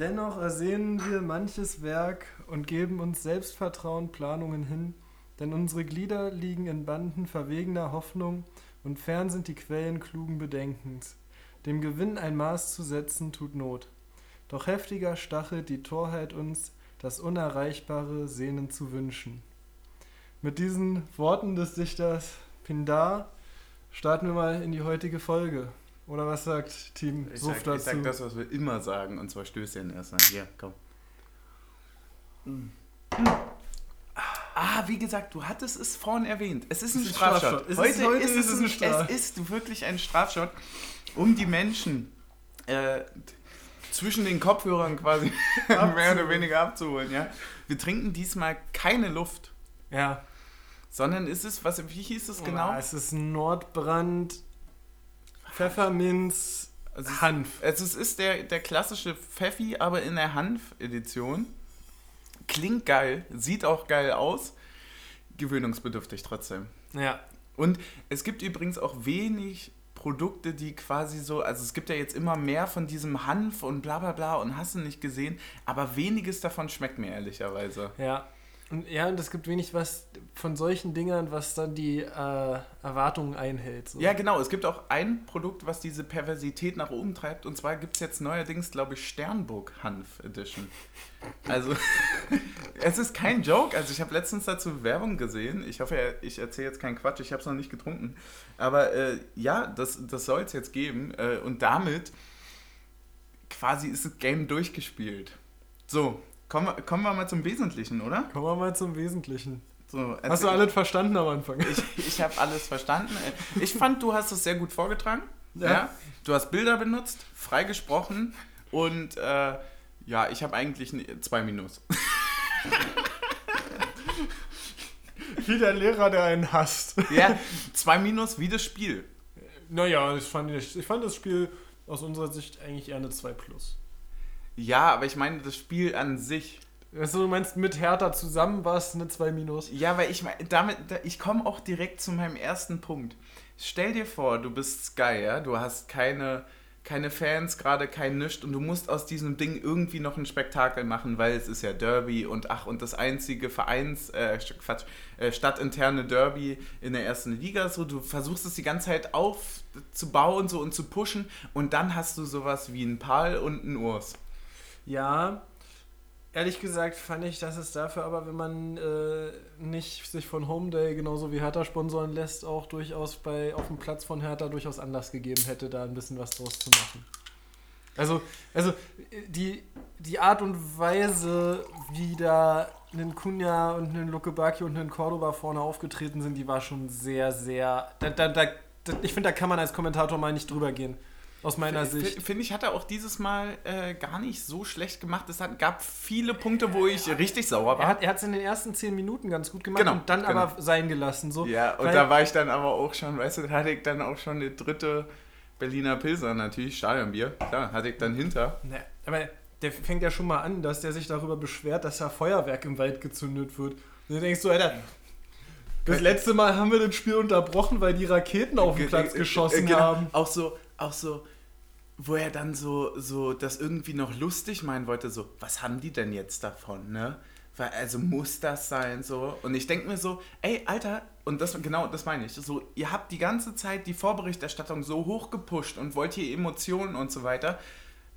Dennoch ersehnen wir manches Werk und geben uns Selbstvertrauen Planungen hin, denn unsere Glieder liegen in Banden verwegener Hoffnung und fern sind die Quellen klugen Bedenkens. Dem Gewinn ein Maß zu setzen tut Not. Doch heftiger stachelt die Torheit uns, das Unerreichbare sehnen zu wünschen. Mit diesen Worten des Dichters Pindar starten wir mal in die heutige Folge. Oder was sagt Team Ich Suff sag, dazu? ich sag das, was wir immer sagen, und zwar Stößchen erstmal. Hier, komm. Ah, wie gesagt, du hattest es vorhin erwähnt. Es ist ein ist Strafshot. Strafshot. Es ist- heute, heute ist, ist es ein, ein Straf- es ist wirklich ein Strafshot, um die Menschen äh, zwischen den Kopfhörern quasi mehr oder weniger abzuholen. Ja? Wir trinken diesmal keine Luft, ja, sondern ist es, was, wie hieß es genau? Oh, es ist Nordbrand, Pfefferminz, Also es- Hanf. Also es ist der, der klassische Pfeffi, aber in der Hanf-Edition. Klingt geil, sieht auch geil aus. Gewöhnungsbedürftig trotzdem. Ja, Und es gibt übrigens auch wenig Produkte, die quasi so, also es gibt ja jetzt immer mehr von diesem Hanf und bla bla bla und hast du nicht gesehen, aber weniges davon schmeckt mir ehrlicherweise. ja. Ja, und es gibt wenig was von solchen Dingern, was dann die äh, Erwartungen einhält. So. Ja, genau. Es gibt auch ein Produkt, was diese Perversität nach oben treibt. Und zwar gibt es jetzt neuerdings, glaube ich, Sternburg Hanf Edition. Also, es ist kein Joke. Also, ich habe letztens dazu Werbung gesehen. Ich hoffe, ich erzähle jetzt keinen Quatsch. Ich habe es noch nicht getrunken. Aber äh, ja, das, das soll es jetzt geben. Äh, und damit quasi ist das Game durchgespielt. So, kommen wir, kommen wir mal zum Wesentlichen, oder? Kommen wir mal zum Wesentlichen. So, Hast du alles verstanden am Anfang? ich, ich habe alles verstanden. Ich fand, du hast es sehr gut vorgetragen. Ja. Ja. Du hast Bilder benutzt, frei gesprochen und äh, ja, ich habe eigentlich ne- zwei Minus. Wie der Lehrer, der einen hasst. Ja, zwei Minus wie das Spiel. Naja, ich fand, ich fand das Spiel aus unserer Sicht eigentlich eher eine 2 Plus. Ja, aber ich meine das Spiel an sich. Also, du meinst mit Hertha zusammen war es eine 2 Minus? Ja, weil ich mein, damit, da- ich komme auch direkt zu meinem ersten Punkt. Stell dir vor, du bist Sky, ja, du hast keine, keine Fans, gerade kein Nischt und du musst aus diesem Ding irgendwie noch ein Spektakel machen, weil es ist ja Derby und ach, und das einzige Vereins, äh, Quatsch, äh, stadtinterne Derby in der ersten Liga, so, du versuchst es die ganze Zeit aufzubauen so und zu pushen und dann hast du sowas wie ein Pal und ein Urs. Ja, ehrlich gesagt fand ich, dass es dafür aber, wenn man äh, nicht sich von Homeday genauso wie Hertha sponsoren lässt, auch durchaus bei auf dem Platz von Hertha durchaus Anlass gegeben hätte, da ein bisschen was draus zu machen. Also, also die, die Art und Weise, wie da ein Kunja und ein Lukebaki und ein Cordoba vorne aufgetreten sind, die war schon sehr, sehr. Da, da, da, ich finde, da kann man als Kommentator mal nicht drüber gehen. Aus meiner Sicht. Finde ich, hat er auch dieses Mal äh, gar nicht so schlecht gemacht. Es hat, gab viele Punkte, wo ich richtig sauer Er war. hat es in den ersten zehn Minuten ganz gut gemacht Genau, und dann genau. aber sein gelassen. So. Ja, und da war ich dann aber auch schon, weißt du, da hatte ich dann auch schon die dritte Berliner Pilser natürlich, Stadionbier. Klar, hatte ich dann hinter. Ne, aber der fängt ja schon mal an, dass der sich darüber beschwert, dass da Feuerwerk im Wald gezündet wird. Und du denkst so, Alter, das letzte Mal haben wir das Spiel unterbrochen, weil die Raketen auf den Platz äh, geschossen äh, genau. haben. Auch so, auch so, wo er dann so, so das irgendwie noch lustig meinen wollte, so, was haben die denn jetzt davon, ne? Also muss das sein, so. Und ich denke mir so, ey, Alter, und das, genau, das meine ich, so, ihr habt die ganze Zeit die Vorberichterstattung so hoch gepusht und wollt hier Emotionen und so weiter,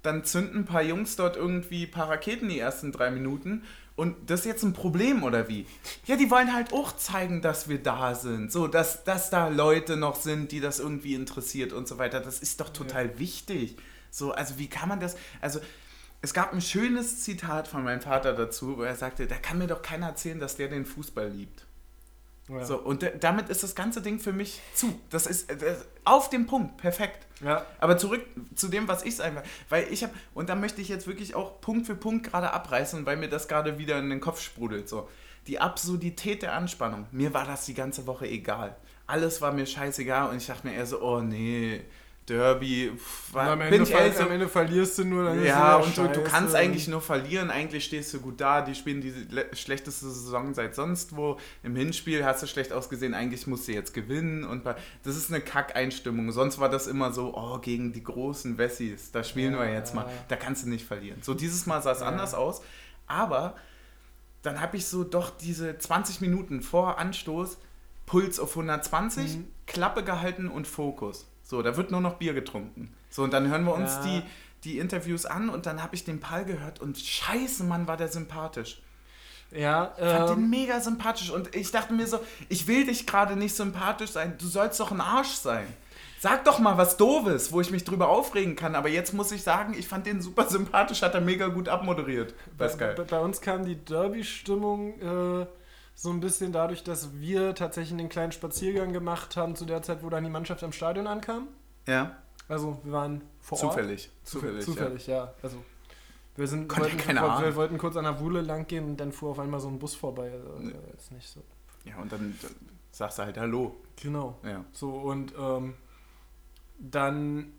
dann zünden ein paar Jungs dort irgendwie ein paar Raketen die ersten drei Minuten und das ist jetzt ein Problem oder wie? Ja, die wollen halt auch zeigen, dass wir da sind, so, dass, dass da Leute noch sind, die das irgendwie interessiert und so weiter. Das ist doch total wichtig. So, also wie kann man das, also es gab ein schönes Zitat von meinem Vater dazu, wo er sagte, da kann mir doch keiner erzählen, dass der den Fußball liebt. Ja. So, und damit ist das ganze Ding für mich zu. Das ist äh, das- auf dem Punkt, perfekt. Ja. Aber zurück zu dem, was ich einfach, weil ich habe, und da möchte ich jetzt wirklich auch Punkt für Punkt gerade abreißen, weil mir das gerade wieder in den Kopf sprudelt. So, die Absurdität der Anspannung. Mir war das die ganze Woche egal. Alles war mir scheißegal und ich dachte mir eher so, oh nee, Derby, am, bin Ende ich ehrlich am Ende verlierst du nur. Dann ja, und du, du kannst eigentlich nur verlieren. Eigentlich stehst du gut da. Die spielen die le- schlechteste Saison seit sonst wo. Im Hinspiel hast du schlecht ausgesehen. Eigentlich musst du jetzt gewinnen. Und das ist eine Kackeinstimmung. Sonst war das immer so, oh, gegen die großen Wessis. Da spielen Ja, wir jetzt mal. Da kannst du nicht verlieren. So, dieses Mal sah es Ja. anders aus. Aber dann habe ich so doch diese 20 Minuten vor Anstoß Puls auf 120, Mhm. Klappe gehalten und Fokus. So, da wird nur noch Bier getrunken. So, und dann hören wir uns Ja. die, die Interviews an und dann habe ich den Paul gehört und scheiße, Mann, war der sympathisch. Ja, Ich fand den ähm, mega sympathisch und ich dachte mir so, ich will dich gerade nicht sympathisch sein, du sollst doch ein Arsch sein. Sag doch mal was Doofes, wo ich mich drüber aufregen kann, aber jetzt muss ich sagen, ich fand den super sympathisch, hat er mega gut abmoderiert. bei, geil. bei, bei uns kam die Derby-Stimmung äh, so ein bisschen dadurch, dass wir tatsächlich einen kleinen Spaziergang gemacht haben zu der Zeit, wo dann die Mannschaft am Stadion ankam. Ja, Also wir waren vor Ort. zufällig. Zufällig, Zufällig, zufällig ja. Also wir sind wollten, keine Ahnung. wir wollten kurz an der Wuhle lang gehen und dann fuhr auf einmal so ein Bus vorbei. Also, ist nicht so. Ja, und dann, sagst du halt Hallo. Genau. Ja. So und ähm, dann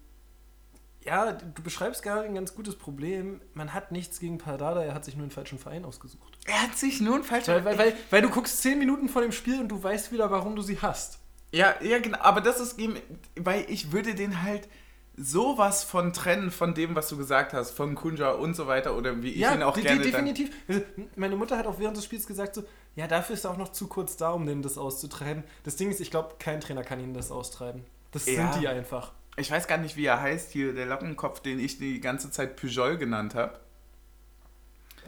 ja, du beschreibst gerade ein ganz gutes Problem. Man hat nichts gegen Pardada, er hat sich nur einen falschen Verein ausgesucht. Er hat sich nur ein falscher. Weil, weil, weil, weil du guckst zehn Minuten vor dem Spiel und du weißt wieder, warum du sie hast. Ja, ja, genau. Aber das ist eben, weil ich würde den halt sowas von trennen von dem, was du gesagt hast, von Kunja und so weiter oder wie ich ihn auch gerne dann- definitiv. Also, meine Mutter hat auch während des Spiels gesagt so, ja, dafür ist er auch noch zu kurz da, um denen das auszutreiben. Das Ding ist, ich glaube, kein Trainer kann ihnen das austreiben. Das Ja. sind die einfach. Ich weiß gar nicht, wie er heißt hier, der Lockenkopf, den ich die ganze Zeit Pujol genannt habe.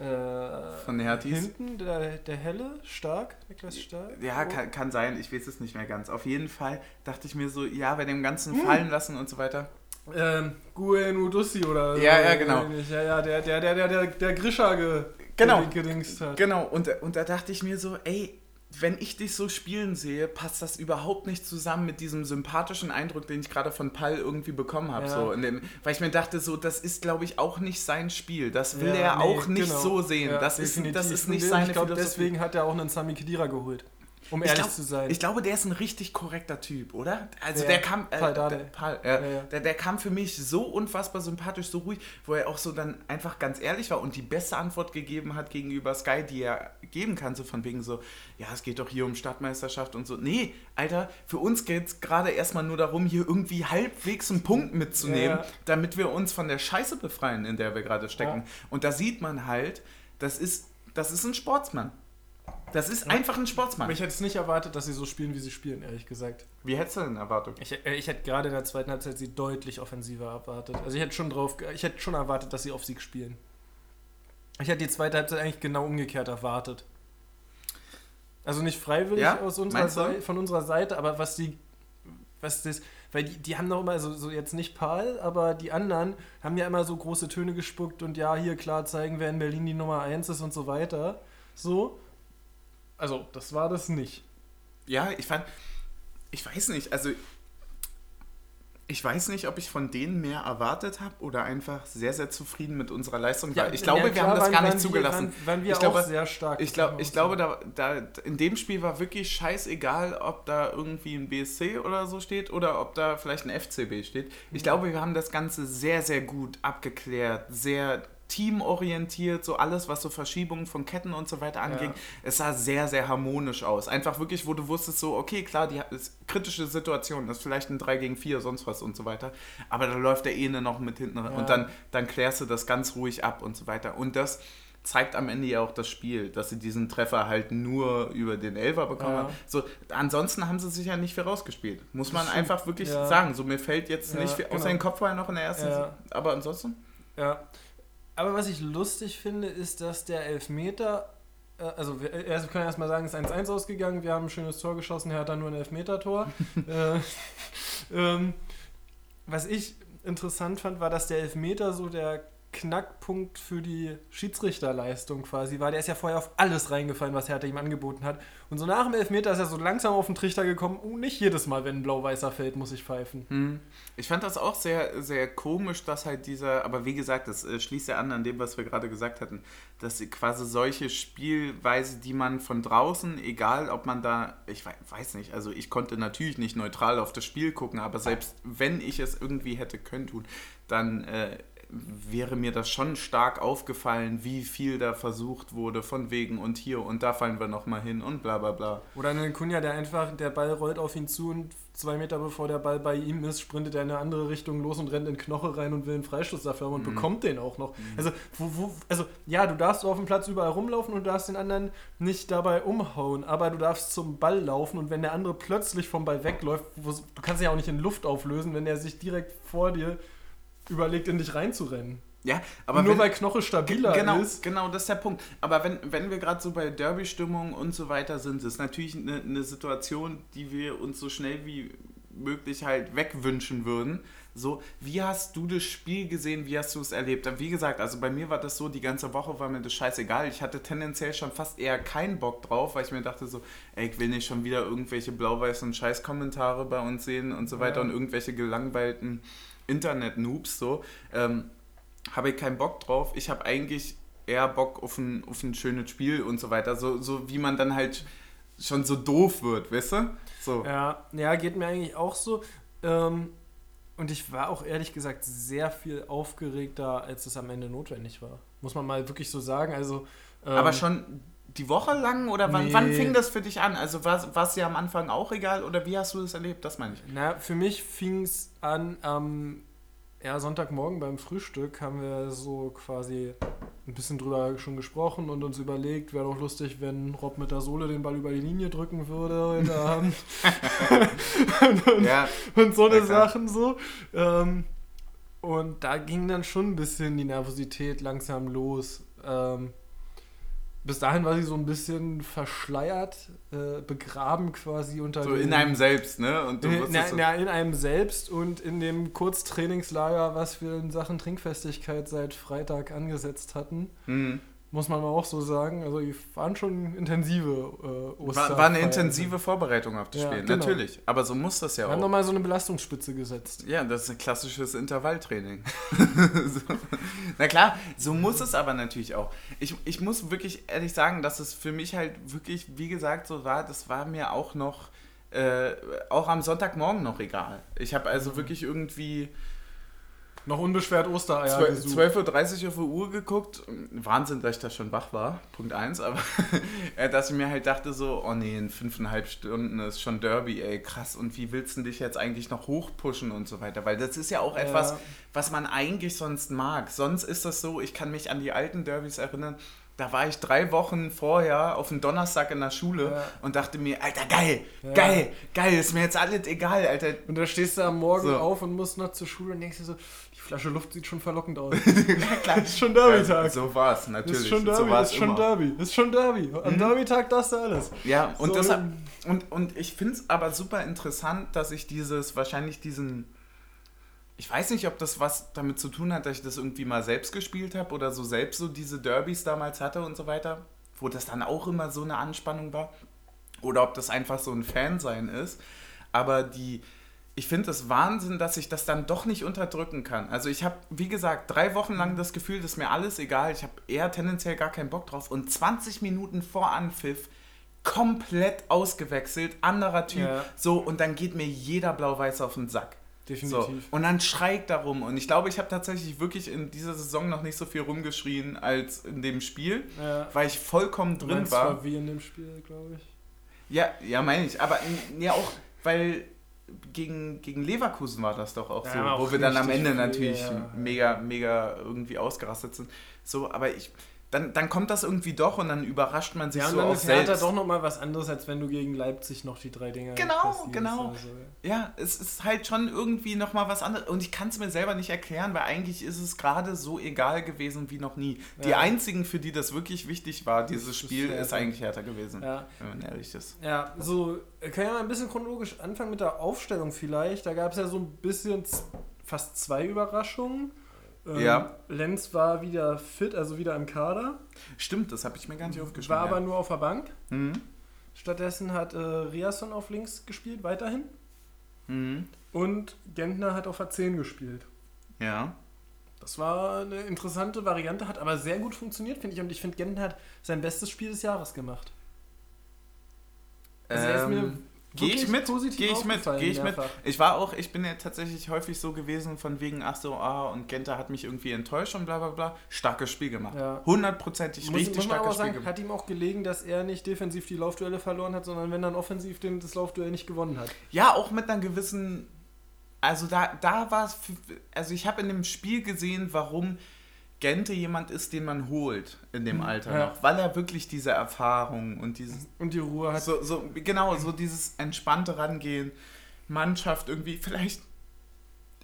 Äh, Von den Herties? Hinten der, der helle, stark, Niklas Stark. Ja, Oh. kann, kann sein, ich weiß es nicht mehr ganz. Auf jeden Fall dachte ich mir so, ja, bei dem ganzen Fallen lassen und so weiter. Ähm, Guen Udussi oder so. Ja, ja, genau. Ja, ja, der, der, der, der, der, der Grisha ge, Genau. ge- gedingst hat. Genau, und, und da dachte ich mir so, ey, wenn ich dich so spielen sehe, passt das überhaupt nicht zusammen mit diesem sympathischen Eindruck, den ich gerade von Pall irgendwie bekommen habe. Ja. So, dem, weil ich mir dachte, so, das ist, glaube ich, auch nicht sein Spiel. Das will Ja, er nee, auch nicht genau. so sehen. Ja, das, ist, das ist nicht seine Ich glaube, Philosophie. deswegen hat er auch einen Sami Khedira geholt. Um ich ehrlich glaub, zu sein. Ich glaube, der ist ein richtig korrekter Typ, oder? Also Ja, der kam, äh, Dardai. der, Pal, äh, Ja. Der, der kam für mich so unfassbar sympathisch, so ruhig, wo er auch so dann einfach ganz ehrlich war und die beste Antwort gegeben hat gegenüber Sky, die er geben kann, so von wegen so, ja, es geht doch hier um Stadtmeisterschaft und so. Nee, Alter, für uns geht es gerade erstmal nur darum, hier irgendwie halbwegs einen Punkt mitzunehmen, damit wir uns von der Scheiße befreien, in der wir gerade stecken. Und da sieht man halt, das ist, das ist ein Sportsmann. Das ist einfach ein Sportsmann. Aber ich hätte es nicht erwartet, dass sie so spielen, wie sie spielen, ehrlich gesagt. Wie hättest du denn erwartet? Ich, äh, ich hätte gerade in der zweiten Halbzeit sie deutlich offensiver erwartet. Also ich hätte schon drauf, ich hätte schon erwartet, dass sie auf Sieg spielen. Ich hätte die zweite Halbzeit eigentlich genau umgekehrt erwartet. Also nicht freiwillig Ja? aus unserer? Seite, von unserer Seite, aber was die, was das, weil die, die haben noch immer, so, so jetzt nicht Paul, aber die anderen haben ja immer so große Töne gespuckt und ja, hier klar zeigen, wer in Berlin die Nummer 1 ist und so weiter. So. Also, das war das nicht. Ja, ich fand, ich weiß nicht, also ich weiß nicht, ob ich von denen mehr erwartet habe oder einfach sehr, sehr zufrieden mit unserer Leistung war. ich glaube, ja, wir haben klar, das gar nicht zugelassen. Wir, waren, waren wir Ich glaube, auch sehr stark. Ich, glaub, ich glaube, da, da, in dem Spiel war wirklich scheißegal, ob da irgendwie ein BSC oder so steht oder ob da vielleicht ein FCB steht. Ich glaube, wir haben das Ganze sehr, sehr gut abgeklärt, sehr teamorientiert, so alles, was so Verschiebungen von Ketten und so weiter anging. Ja. Es sah sehr, sehr harmonisch aus. Einfach wirklich, wo du wusstest, so, okay, klar, die kritische Situation, das ist vielleicht ein 3 gegen 4, sonst was und so weiter. Aber da läuft der Ene noch mit hinten Ja. und dann, dann klärst du das ganz ruhig ab und so weiter. Und das zeigt am Ende ja auch das Spiel, dass sie diesen Treffer halt nur über den Elfer bekommen Ja. haben. So, ansonsten haben sie sich ja nicht viel rausgespielt. Muss man einfach wirklich Ja. sagen. So, mir fällt jetzt Ja, nicht viel, außer genau. den Kopfball noch in der ersten. Aber ansonsten? Ja. Aber was ich lustig finde, ist, dass der Elfmeter, äh, also wir, äh, wir können erstmal sagen, es ist 1-1 ausgegangen, wir haben ein schönes Tor geschossen, er hat dann nur ein Elfmeter-Tor. äh, ähm, was ich interessant fand, war, dass der Elfmeter so der Knackpunkt für die Schiedsrichterleistung quasi war. Der ist ja vorher auf alles reingefallen, was Hertha ihm angeboten hat. Und so nach dem Elfmeter ist er so langsam auf den Trichter gekommen. Oh, nicht jedes Mal, wenn ein blau-weißer fällt, muss ich pfeifen. Hm. Ich fand das auch sehr, sehr komisch, dass halt dieser, aber wie gesagt, das äh, schließt ja an an dem, was wir gerade gesagt hatten, dass quasi solche Spielweise, die man von draußen, egal ob man da, ich weiß nicht, also ich konnte natürlich nicht neutral auf das Spiel gucken, aber selbst wenn ich es irgendwie hätte können tun, dann äh, wäre mir das schon stark aufgefallen, wie viel da versucht wurde, von wegen und hier und da fallen wir nochmal hin und bla bla bla. Oder ein Kunja, der einfach, der Ball rollt auf ihn zu und zwei Meter bevor der Ball bei ihm ist, sprintet er in eine andere Richtung los und rennt in Knoche rein und will einen Freistoß dafür haben und mhm. bekommt den auch noch. Mhm. Also, wo, wo, also, ja, du darfst auf dem Platz überall rumlaufen und du darfst den anderen nicht dabei umhauen, aber du darfst zum Ball laufen und wenn der andere plötzlich vom Ball wegläuft, du kannst ihn ja auch nicht in Luft auflösen, wenn er sich direkt vor dir überlegt, in dich reinzurennen. Ja, aber nur wenn, weil Knoche stabiler genau, ist. Genau, das ist der Punkt. Aber wenn, wenn wir gerade so bei Derby-Stimmung und so weiter sind, ist natürlich eine, eine Situation, die wir uns so schnell wie möglich halt wegwünschen würden. So, wie hast du das Spiel gesehen? Wie hast du es erlebt? Wie gesagt, also bei mir war das so, die ganze Woche war mir das scheißegal. Ich hatte tendenziell schon fast eher keinen Bock drauf, weil ich mir dachte so, ey, ich will nicht schon wieder irgendwelche blau-weißen Scheißkommentare bei uns sehen und so weiter ja. und irgendwelche gelangweilten Internet-Noobs so, ähm, habe ich keinen Bock drauf. Ich habe eigentlich eher Bock auf ein, auf ein schönes Spiel und so weiter. So, so wie man dann halt schon so doof wird, weißt du? So. Ja, ja, geht mir eigentlich auch so. Ähm, und ich war auch ehrlich gesagt sehr viel aufgeregter, als es am Ende notwendig war. Muss man mal wirklich so sagen. Also, ähm, Aber schon die Woche lang oder wann, nee. wann fing das für dich an? Also war es dir am Anfang auch egal oder wie hast du das erlebt? Das meine ich. Na, für mich fing es an am ja, Sonntagmorgen beim Frühstück haben wir so quasi ein bisschen drüber schon gesprochen und uns überlegt, wäre doch lustig, wenn Rob mit der Sohle den Ball über die Linie drücken würde heute Abend. und, und, ja, und, so eine Sachen so. Ähm, und da ging dann schon ein bisschen die Nervosität langsam los. Ähm, bis dahin war sie so ein bisschen verschleiert, äh, begraben quasi unter. So in einem selbst, ne? Und du in, na, so na, in einem selbst und in dem Kurztrainingslager, was wir in Sachen Trinkfestigkeit seit Freitag angesetzt hatten. Mhm muss man auch so sagen. Also die waren schon intensive äh, Oster. War, war eine intensive Vorbereitung auf das ja, Spiel, genau. natürlich. Aber so muss das ja Wir auch. Wir haben nochmal so eine Belastungsspitze gesetzt. Ja, das ist ein klassisches Intervalltraining. so. Na klar, so muss es aber natürlich auch. Ich, ich muss wirklich ehrlich sagen, dass es für mich halt wirklich, wie gesagt, so war, das war mir auch noch, äh, auch am Sonntagmorgen noch egal. Ich habe also mhm. wirklich irgendwie noch unbeschwert Ostereier 12.30 Uhr auf die Uhr geguckt. Wahnsinn, dass ich da schon wach war. Punkt 1. Aber äh, dass ich mir halt dachte so, oh nee, in fünfeinhalb Stunden ist schon Derby, ey, krass. Und wie willst du dich jetzt eigentlich noch hochpushen und so weiter? Weil das ist ja auch ja. etwas, was man eigentlich sonst mag. Sonst ist das so, ich kann mich an die alten Derbys erinnern, da war ich drei Wochen vorher auf dem Donnerstag in der Schule ja. und dachte mir, Alter, geil, ja. geil, geil, ist mir jetzt alles egal, Alter. Und da stehst du am Morgen so. auf und musst noch zur Schule und denkst dir so, Flasche Luft sieht schon verlockend aus. klar. ist schon Derby-Tag. Ja, so war es, natürlich. Ist schon Derby, so ist schon Derby. Ist schon Derby. Am mhm. Derby-Tag darfst du alles. Ja, und, so. deshalb, und, und ich finde es aber super interessant, dass ich dieses, wahrscheinlich diesen ich weiß nicht, ob das was damit zu tun hat, dass ich das irgendwie mal selbst gespielt habe oder so selbst so diese Derbys damals hatte und so weiter, wo das dann auch immer so eine Anspannung war. Oder ob das einfach so ein Fansein ist. Aber die, ich finde es Wahnsinn, dass ich das dann doch nicht unterdrücken kann. Also ich habe, wie gesagt, drei Wochen lang das Gefühl, das ist mir alles egal. Ich habe eher tendenziell gar keinen Bock drauf. Und 20 Minuten vor Anpfiff komplett ausgewechselt, anderer Typ. Ja. So, und dann geht mir jeder Blau-Weiß auf den Sack. Definitiv. So. Und dann schreit darum. Und ich glaube, ich habe tatsächlich wirklich in dieser Saison noch nicht so viel rumgeschrien als in dem Spiel, ja. weil ich vollkommen drin war. Das war wie in dem Spiel, glaube ich. Ja, ja, meine ich. Aber ja auch, weil gegen, gegen Leverkusen war das doch auch ja, so, auch wo wir dann am Ende natürlich ja. mega, mega irgendwie ausgerastet sind. So, aber ich dann, dann kommt das irgendwie doch und dann überrascht man sich ja, so und dann ist selbst. Hertha doch nochmal was anderes, als wenn du gegen Leipzig noch die drei Dinger Genau, genau. Also, ja. ja, es ist halt schon irgendwie nochmal was anderes. Und ich kann es mir selber nicht erklären, weil eigentlich ist es gerade so egal gewesen wie noch nie. Die ja. einzigen, für die das wirklich wichtig war, dieses Spiel, ist, ist eigentlich Hertha gewesen. Ja. Wenn man ehrlich ist. Ja, so, können wir mal ein bisschen chronologisch anfangen mit der Aufstellung vielleicht. Da gab es ja so ein bisschen fast zwei Überraschungen. Ähm, Ja. Lenz war wieder fit, also wieder im Kader, Stimmt, das habe ich mir gar nicht aufgeschrieben. war aber ja. nur auf der Bank. Mhm. Stattdessen hat äh, Riasson auf links gespielt, weiterhin. Mhm. Und Gentner hat auf der 10 gespielt. Ja. Das war eine interessante Variante, hat aber sehr gut funktioniert, finde ich. Und ich finde, Gentner hat sein bestes Spiel des Jahres gemacht. Also er ist mir Ähm, Gehe ich mit, gehe ich mit, gehe ich mit. Ich war auch, ich bin ja tatsächlich häufig so gewesen von wegen, ach so, ah, und Genta hat mich irgendwie enttäuscht und bla bla bla. Starkes Spiel gemacht. Ja. Hundertprozentig, Muss, richtig muss starkes sagen, Spiel gemacht. hat ihm auch gelegen, dass er nicht defensiv die Laufduelle verloren hat, sondern wenn dann offensiv den, das Laufduell nicht gewonnen hat. Ja, auch mit einer gewissen, also da, da war es, also ich habe in dem Spiel gesehen, warum Gente jemand ist, den man holt in dem Alter Mhm. Ja. noch, weil er wirklich diese Erfahrung und dieses Und die Ruhe hat. So, so, genau, so dieses entspannte Rangehen, Mannschaft irgendwie, vielleicht,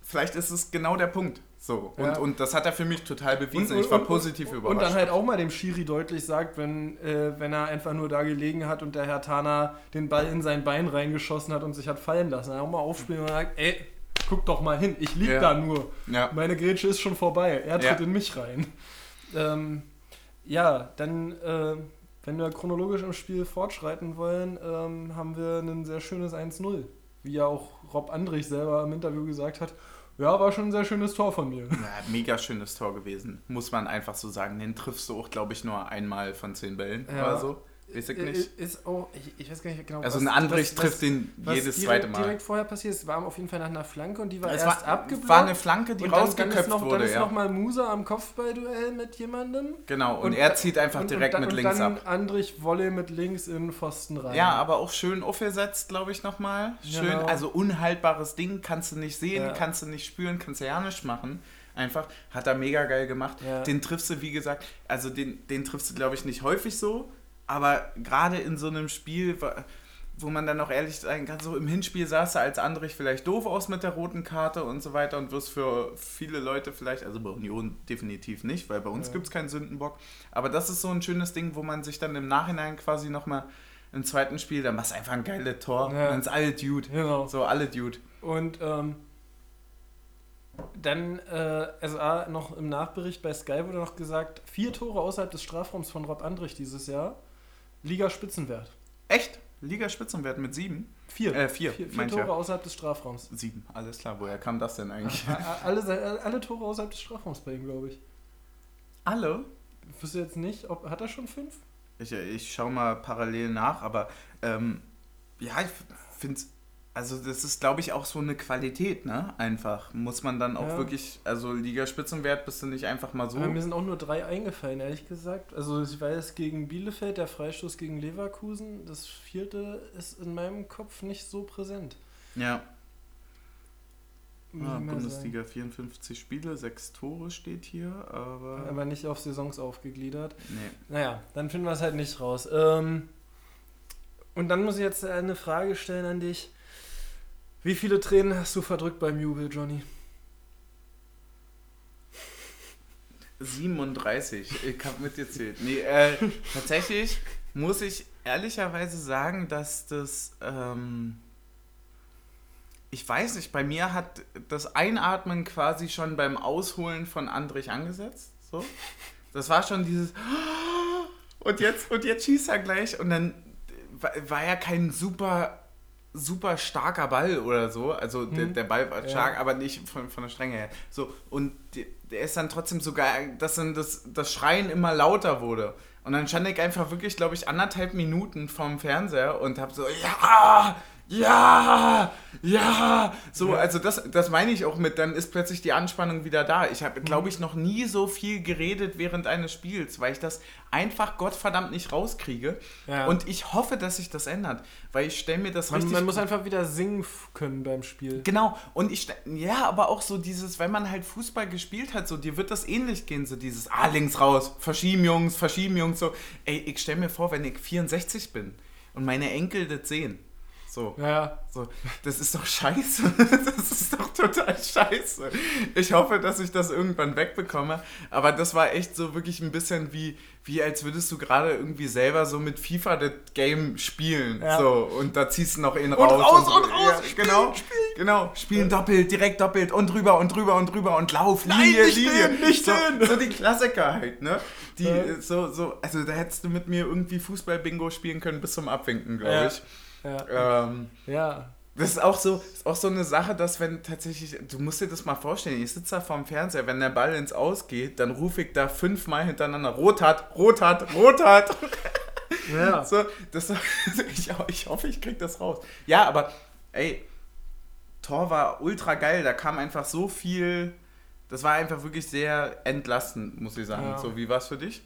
vielleicht ist es genau der Punkt. So, und, Ja. und das hat er für mich total bewiesen. Und- ich war positiv überrascht. Und dann halt auch mal dem Schiri deutlich sagt, wenn, äh, wenn er einfach nur da gelegen hat und der Herr Tana den Ball in sein Bein reingeschossen hat und sich hat fallen lassen. Dann auch mal aufspielen und sagt, ey, guck doch mal hin, ich lieg Ja. da nur. ja. Meine Grätsche ist schon vorbei. Er tritt in mich rein. Ähm, ja, dann, äh, wenn wir chronologisch im Spiel fortschreiten wollen, ähm, haben wir ein sehr schönes 1-0. Wie ja auch Rob Andrich selber im Interview gesagt hat, ja, war schon ein sehr schönes Tor von mir. Ja, mega schönes Tor gewesen, muss man einfach so sagen. Den triffst du auch, glaube ich, nur einmal von zehn Bällen Ja. oder so. Weiß ich nicht. Äh, Ist auch, ich, ich weiß gar nicht genau. Also was- ein Andrich trifft den jedes direkt, zweite Mal. direkt vorher passiert ist, war auf jeden Fall nach einer Flanke und die war es erst war, abgeblockt. war eine Flanke, die und dann, dann rausgeköpft ist noch, wurde, Dann ist ja. nochmal Musa am Kopfballduell mit jemandem. Genau, und, er zieht einfach und, direkt und, dann- mit und links dann ab. Andrich Wolle mit links in den Pfosten rein. Ja, aber auch schön aufgesetzt, glaube ich, nochmal. Schön, Genau. also unhaltbares Ding, kannst du nicht sehen, Ja. kannst du nicht spüren, kannst du ja nicht machen. Einfach, hat er mega geil gemacht. Ja. Den triffst du, wie gesagt, also den, den triffst du, glaube ich, nicht häufig so, aber gerade in so einem Spiel, wo man dann auch ehrlich sein kann, so im Hinspiel sahst du als Andrich vielleicht doof aus mit der roten Karte und so weiter und wirst für viele Leute vielleicht, also bei Union definitiv nicht, weil bei uns Ja. gibt es keinen Sündenbock, aber das ist so ein schönes Ding, wo man sich dann im Nachhinein quasi nochmal im zweiten Spiel, dann machst du einfach ein geiles Tor, Ja. dann ist alle Dude, Genau. so alle Dude. Und ähm, dann, äh, ah, noch im Nachbericht bei Sky wurde noch gesagt, vier Tore außerhalb des Strafraums von Rob Andrich dieses Jahr. Liga-Spitzenwert. Echt? Ligaspitzenwert mit sieben? Vier. Äh, vier, Vier, vier Tore ja. außerhalb des Strafraums. Sieben, alles klar, woher kam das denn eigentlich? Alle, alle Tore außerhalb des Strafraums bei ihm, glaube ich. Alle? Ich wüsste jetzt nicht, ob hat er schon fünf? Ich, ich schaue mal parallel nach, aber ähm, ja, ich finde also das ist, glaube ich, auch so eine Qualität, ne? Einfach. Muss man dann auch Ja. wirklich, also Ligaspitzenwert bist du nicht einfach mal so. Aber mir sind auch nur drei eingefallen, ehrlich gesagt. Also ich weiß gegen Bielefeld, der Freistoß gegen Leverkusen. Das vierte ist in meinem Kopf nicht so präsent. Ja, mal Bundesliga 54 Spiele, sechs Tore steht hier, aber. Aber nicht auf Saisons aufgegliedert. nee. Naja, dann finden wir es halt nicht raus. Ähm, und dann muss ich jetzt eine Frage stellen an dich. Wie viele Tränen hast du verdrückt beim Jubel, Johnny? 37, ich habe mitgezählt. Nee, äh, tatsächlich muss ich ehrlicherweise sagen, dass das, ähm, ich weiß nicht, bei mir hat das Einatmen quasi schon beim Ausholen von Andrich angesetzt. So. Das war schon dieses und jetzt, und jetzt schießt er gleich und dann war, war ja kein super super starker Ball oder so. Also der, Hm. der Ball war Ja. stark, aber nicht von, von der Strenge her. So, und der ist dann trotzdem sogar, dass dann das, das Schreien immer lauter wurde. Und dann stand ich einfach wirklich, glaube ich, anderthalb Minuten vorm Fernseher und habe so, ja, ja, ja. So, also das, das meine ich auch mit, dann ist plötzlich die Anspannung wieder da. Ich habe, glaube ich, noch nie so viel geredet während eines Spiels, weil ich das einfach Gottverdammt nicht rauskriege. Ja. Und ich hoffe, dass sich das ändert, weil ich stelle mir das Man, richtig man muss einfach wieder singen können beim Spiel. Genau, und ich, ja, aber auch so dieses, wenn man halt Fußball gespielt hat, so, dir wird das ähnlich gehen, so dieses, ah, links raus, verschieben Jungs, verschieben Jungs, so. Ey, ich stell mir vor, wenn ich 64 bin und meine Enkel das sehen, So. Ja, So, das ist doch scheiße. Das ist doch total scheiße. Ich hoffe, dass ich das irgendwann wegbekomme. Aber das war echt so wirklich ein bisschen wie, wie als würdest du gerade irgendwie selber so mit FIFA das Game spielen. Ja. So, und da ziehst du noch ihn Und raus. raus so. und raus, Ja, spielen, genau, genau. Spielen doppelt, direkt doppelt und drüber und drüber und drüber und lauf, Nein, Linie, nicht Linie. den, nicht so, den. so die Klassiker halt, ne? Die Ja. so, so, also da hättest du mit mir irgendwie Fußball-Bingo spielen können bis zum Abwinken, glaube Ja. ich. Ja, Ähm, ja. das ist auch so, ist auch so eine Sache, dass wenn tatsächlich, du musst dir das mal vorstellen, ich sitze da vorm Fernseher, wenn der Ball ins Aus geht, dann rufe ich da fünfmal hintereinander, rot hat, rot hat, rot hat. ja. So, das, ich, ich hoffe, ich krieg das raus. Ja, aber ey, Tor war ultra geil, da kam einfach so viel, das war einfach wirklich sehr entlastend, muss ich sagen. Ja. So, wie war es für dich?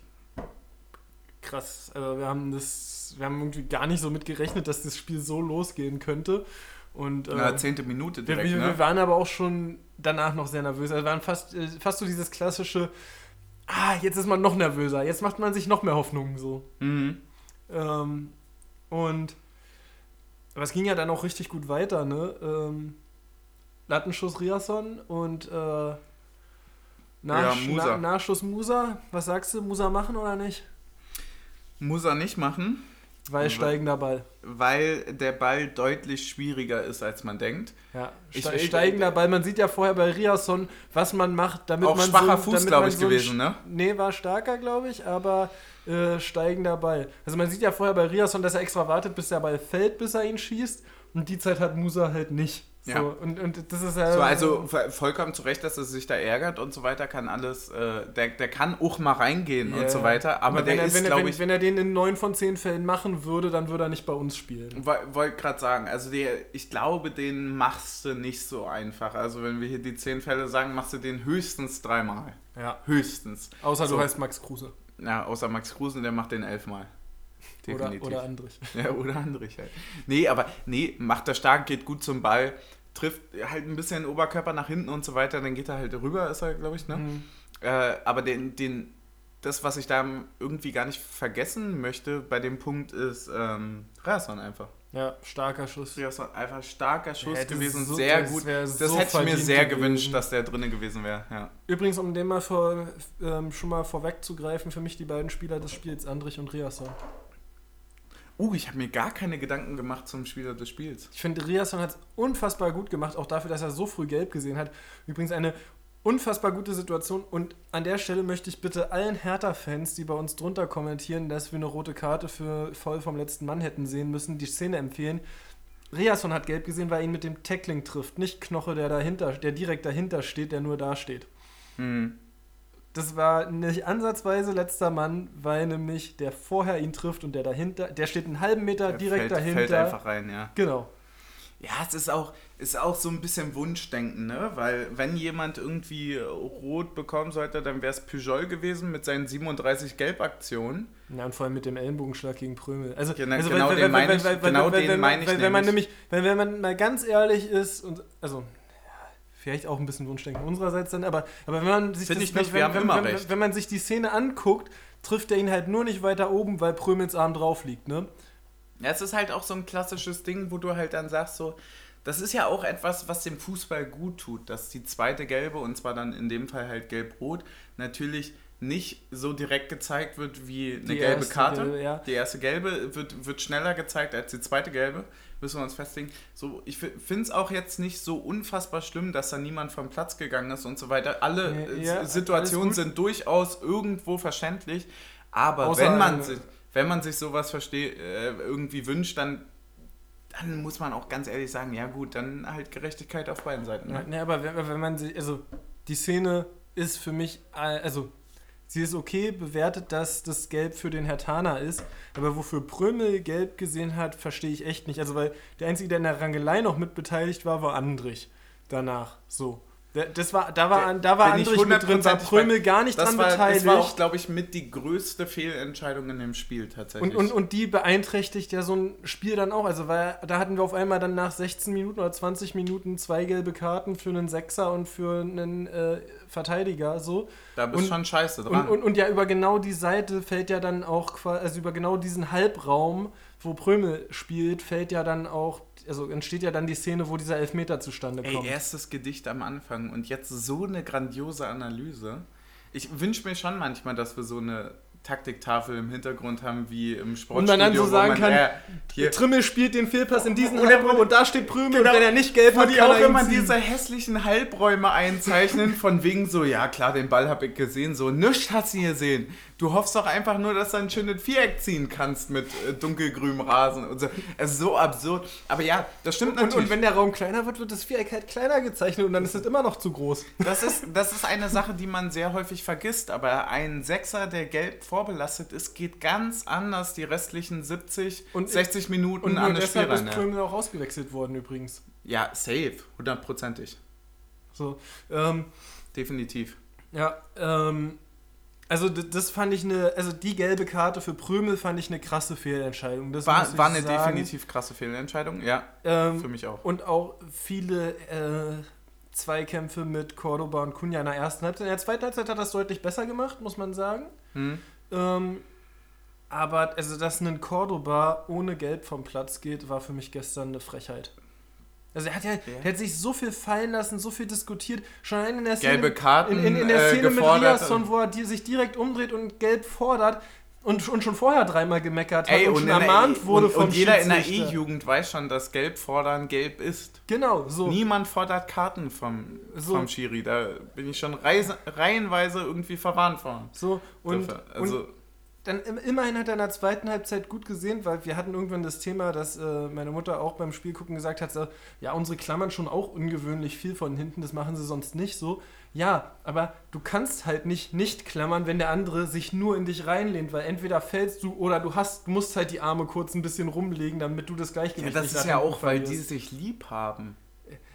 krass. Also wir haben das, wir haben irgendwie gar nicht so mit gerechnet, dass das Spiel so losgehen könnte. Und äh, Na, zehnte Minute wir, direkt, wir, ne? wir waren aber auch schon danach noch sehr nervös. Also wir waren fast, äh, fast so dieses klassische, ah, jetzt ist man noch nervöser, jetzt macht man sich noch mehr Hoffnungen so. Mhm. Ähm, und aber es ging ja dann auch richtig gut weiter, ne? Ähm, Lattenschuss Riasson und äh, nach, Ja, Musa. Na, Nachschuss Musa. Was sagst du, Musa machen oder nicht? Muss er nicht machen. Weil steigender Ball. weil der Ball deutlich schwieriger ist, als man denkt. Ja, Ich- ste ich- steigender Ball. Man sieht ja vorher bei Riasson, was man macht, damit Auch man schwacher so, Fuß, damit glaub man ich, so gewesen, ne? Nee, war starker, glaube ich, aber äh, steigender Ball. Also man sieht ja vorher bei Riasson, dass er extra wartet, bis der Ball fällt, bis er ihn schießt. Und die Zeit hat Musa halt nicht. So, Ja. und, und das ist ja. So, also vo- vollkommen zu Recht, dass er sich da ärgert und so weiter, kann alles, äh, der, der kann auch mal reingehen Ja. und so weiter, aber, wenn der er, ist, glaube wenn, ich, wenn er den in neun von zehn Fällen machen würde, dann würde er nicht bei uns spielen. wollte gerade sagen, also der, ich glaube, den machst du nicht so einfach. Also wenn wir hier die zehn Fälle sagen, machst du den höchstens dreimal. Ja. Höchstens. Außer So. du heißt Max Kruse. Ja, außer Max Kruse, der macht den elfmal. Oder, oder Andrich. Ja, oder Andrich halt. Nee, aber nee, macht er stark, geht gut zum Ball, trifft halt ein bisschen den Oberkörper nach hinten und so weiter, dann geht er halt rüber, ist er, glaube ich, ne? Mhm. Äh, aber den, den, das, was ich da irgendwie gar nicht vergessen möchte bei dem Punkt, ist ähm, Rason einfach. Ja, starker Schuss. Rason einfach starker Schuss Ja, gewesen, so- sehr das gut. Das so hätte ich mir sehr gewesen. gewünscht, dass der drinne gewesen wäre. Ja. Übrigens, um den mal vor, ähm, schon mal vorwegzugreifen, für mich die beiden Spieler des Spiels, Andrich und Riasson. Uh, ich habe mir gar keine Gedanken gemacht zum Spieler des Spiels. Ich finde, Riasson hat es unfassbar gut gemacht, auch dafür, dass er so früh gelb gesehen hat. Übrigens eine unfassbar gute Situation. Und an der Stelle möchte ich bitte allen Hertha-Fans, die bei uns drunter kommentieren, dass wir eine rote Karte für Voll vom letzten Mann hätten sehen müssen, die Szene empfehlen. Riasson hat gelb gesehen, weil er ihn mit dem Tackling trifft, nicht Knoche, der dahinter, der direkt dahinter steht, der nur da steht. Hm. Das war nicht ansatzweise letzter Mann, weil nämlich der vorher ihn trifft und der dahinter, der steht einen halben Meter Der direkt fällt, dahinter. Fällt einfach rein, ja. Genau. Ja, es ist auch, ist auch so ein bisschen Wunschdenken, ne? Weil wenn jemand irgendwie rot bekommen sollte, dann wäre es Pujol gewesen mit seinen 37 Gelbaktionen. Ja, und vor allem mit dem Ellenbogenschlag gegen Prömel. Also, Genau- also genau weil- den meine ich- genau den weil- meine ich Wenn man nämlich. wenn, wenn man mal ganz ehrlich ist und, also, vielleicht auch ein bisschen Wunschdenken unsererseits dann, aber, aber wenn man sich das, ich nicht, wenn, wenn, wenn, wenn man sich die Szene anguckt, trifft er ihn halt nur nicht weiter oben, weil Prömels Arm drauf liegt, ne? Ja, es ist halt auch so ein klassisches Ding, wo du halt dann sagst so, das ist ja auch etwas, was dem Fußball gut tut, dass die zweite Gelbe, und zwar dann in dem Fall halt gelb-rot, natürlich nicht so direkt gezeigt wird wie eine Die gelbe Karte. Gelbe, ja. Die erste gelbe wird, wird schneller gezeigt als die zweite gelbe, müssen wir uns festlegen. So, ich finde es auch jetzt nicht so unfassbar schlimm, dass da niemand vom Platz gegangen ist und so weiter. Alle äh, Ja, ja, Situationen sind durchaus irgendwo verständlich, aber Außer wenn man sich wenn man sich sowas versteh, äh, irgendwie wünscht, dann, dann muss man auch ganz ehrlich sagen, ja gut, dann halt Gerechtigkeit auf beiden Seiten. Ja, Ne? ne, aber wenn, wenn man sich, also die Szene ist für mich, äh, also sie ist okay bewertet, dass das Gelb für den Hertaner ist, aber wofür Prömel gelb gesehen hat, verstehe ich echt nicht. Also weil der Einzige, der in der Rangelei noch mitbeteiligt war, war Andrich danach. So. Das war, da war, Der- da war Andrich mit drin, war Prömel gar nicht dran war, beteiligt. das war auch, glaube ich, mit die größte Fehlentscheidung in dem Spiel tatsächlich. Und, und, und die beeinträchtigt ja so ein Spiel dann auch. Also, weil da hatten wir auf einmal dann nach 16 Minuten oder 20 Minuten zwei gelbe Karten für einen Sechser und für einen äh, Verteidiger. So. da bist und- schon scheiße dran. Und, und, und ja, über genau die Seite fällt ja dann auch also über genau diesen Halbraum wo Prömel spielt, fällt ja dann auch, also entsteht ja dann die Szene, wo dieser Elfmeter zustande kommt. Ey, erstes Gedicht am Anfang und jetzt so eine grandiose Analyse. Ich wünsche mir schon manchmal, dass wir so eine Taktiktafel im Hintergrund haben, wie im Sportstudio. Und man dann so sagen man, kann, äh, hier, Trimmel spielt den Fehlpass in diesen Halbraum und da steht Prömel Genau. und wenn er nicht gelb hat, kann auch er immer ziehen. diese hässlichen Halbräume einzeichnen, von wegen so, ja klar, den Ball habe ich gesehen, so, nichts hast du gesehen. Du hoffst doch einfach nur, dass du ein schönes Viereck ziehen kannst mit äh, dunkelgrünem Rasen und so. Es ist so absurd. Aber ja, das stimmt Und, natürlich. und wenn der Raum kleiner wird, wird das Viereck halt kleiner gezeichnet und dann ist es immer noch zu groß. Das ist, das ist eine Sache, die man sehr häufig vergisst, aber ein Sechser, der gelb vorbelastet ist, geht ganz anders die restlichen 70 Und- 60 Minuten Und an das Spiel deshalb ist ran. Ja. Auch ausgewechselt worden übrigens. ja, safe, hundertprozentig. So, ähm, Definitiv. ja, ähm, also das fand ich eine, also die gelbe Karte für Prömel fand ich eine krasse Fehlentscheidung. Das War, war eine sagen. definitiv krasse Fehlentscheidung, ja, Ähm, für mich auch. Und auch viele äh, Zweikämpfe mit Cordoba und Cunha in der ersten Halbzeit. In der zweiten Halbzeit hat das deutlich besser gemacht, muss man sagen. Hm? Ähm, aber also, dass ein Cordoba ohne Gelb vom Platz geht, war für mich gestern eine Frechheit. Also er hat ja, der hat sich so viel fallen lassen, so viel diskutiert. Schon allein in der Szene, Gelbe Karten in, in, in der äh, Szene mit gefordert. Riasson, wo er die, sich direkt umdreht und gelb fordert und, und schon vorher dreimal gemeckert hat Ey, und, und, der ermahnt E- wurde und, vom und jeder in der. E-Jugend weiß schon, dass Gelb fordern gelb ist. Genau, so. Niemand fordert Karten vom, So. vom Schiri. Da bin ich schon reise, reihenweise irgendwie verwarnt worden. so und, Dafür. und also, dann im- immerhin hat er in der zweiten Halbzeit gut gesehen, weil wir hatten irgendwann das Thema, dass äh, meine Mutter auch beim Spielgucken gesagt hat, ja, unsere klammern schon auch ungewöhnlich viel von hinten, das machen sie sonst nicht so. Ja, aber du kannst halt nicht nicht klammern, wenn der andere sich nur in dich reinlehnt, weil entweder fällst du oder du hast, musst halt die Arme kurz ein bisschen rumlegen, damit du das ja, Gleichgewicht das nicht ist nach ja auch, weil die verlierst. sich lieb haben.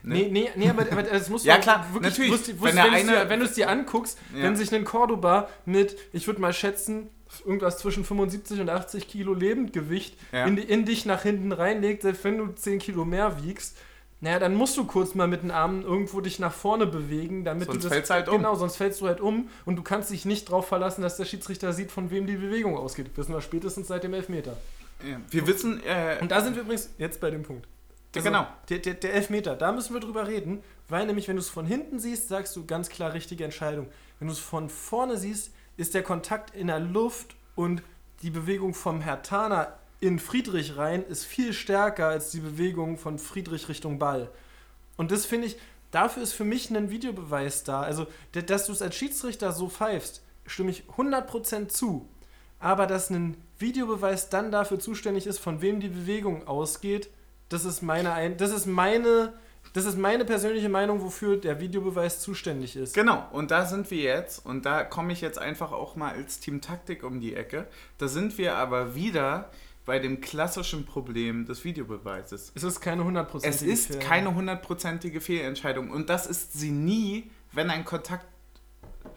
Ne? Nee, nee, nee, aber, aber das muss Ja, man klar, wirklich, natürlich. Wusst, wusst, Wenn wenn, eine- du es dir anguckst, Ja. wenn sich ein Cordoba mit, ich würde mal schätzen, irgendwas zwischen 75 und 80 Kilo Lebendgewicht Ja. in, in dich nach hinten reinlegt, selbst wenn du 10 Kilo mehr wiegst, naja, dann musst du kurz mal mit den Armen irgendwo dich nach vorne bewegen, damit Sonst du das. fällst halt um. Genau, sonst fällst du halt um und du kannst dich nicht darauf verlassen, dass der Schiedsrichter sieht, von wem die Bewegung ausgeht. Wissen wir spätestens seit dem Elfmeter. Ja. Wir wissen, äh, Und da sind wir übrigens jetzt bei dem Punkt. Ja, genau. Der, der, der Elfmeter, da müssen wir drüber reden, weil nämlich, wenn du es von hinten siehst, sagst du ganz klar richtige Entscheidung. Wenn du es von vorne siehst, ist der Kontakt in der Luft und die Bewegung vom Hertaner in Friedrich rein ist viel stärker als die Bewegung von Friedrich Richtung Ball. Und das finde ich, dafür ist für mich ein Videobeweis da. Also, dass du es als Schiedsrichter so pfeifst, stimme ich 100% zu. Aber dass ein Videobeweis dann dafür zuständig ist, von wem die Bewegung ausgeht, das ist meine, ein das ist meine, das ist meine persönliche Meinung, wofür der Videobeweis zuständig ist. Genau, und da sind wir jetzt, und da komme ich jetzt einfach auch mal als Team Taktik um die Ecke. Da sind wir aber wieder bei dem klassischen Problem des Videobeweises. Es ist keine 100% Es ist keine hundertprozentige Fehlentscheidung und das ist sie nie, wenn ein Kontakt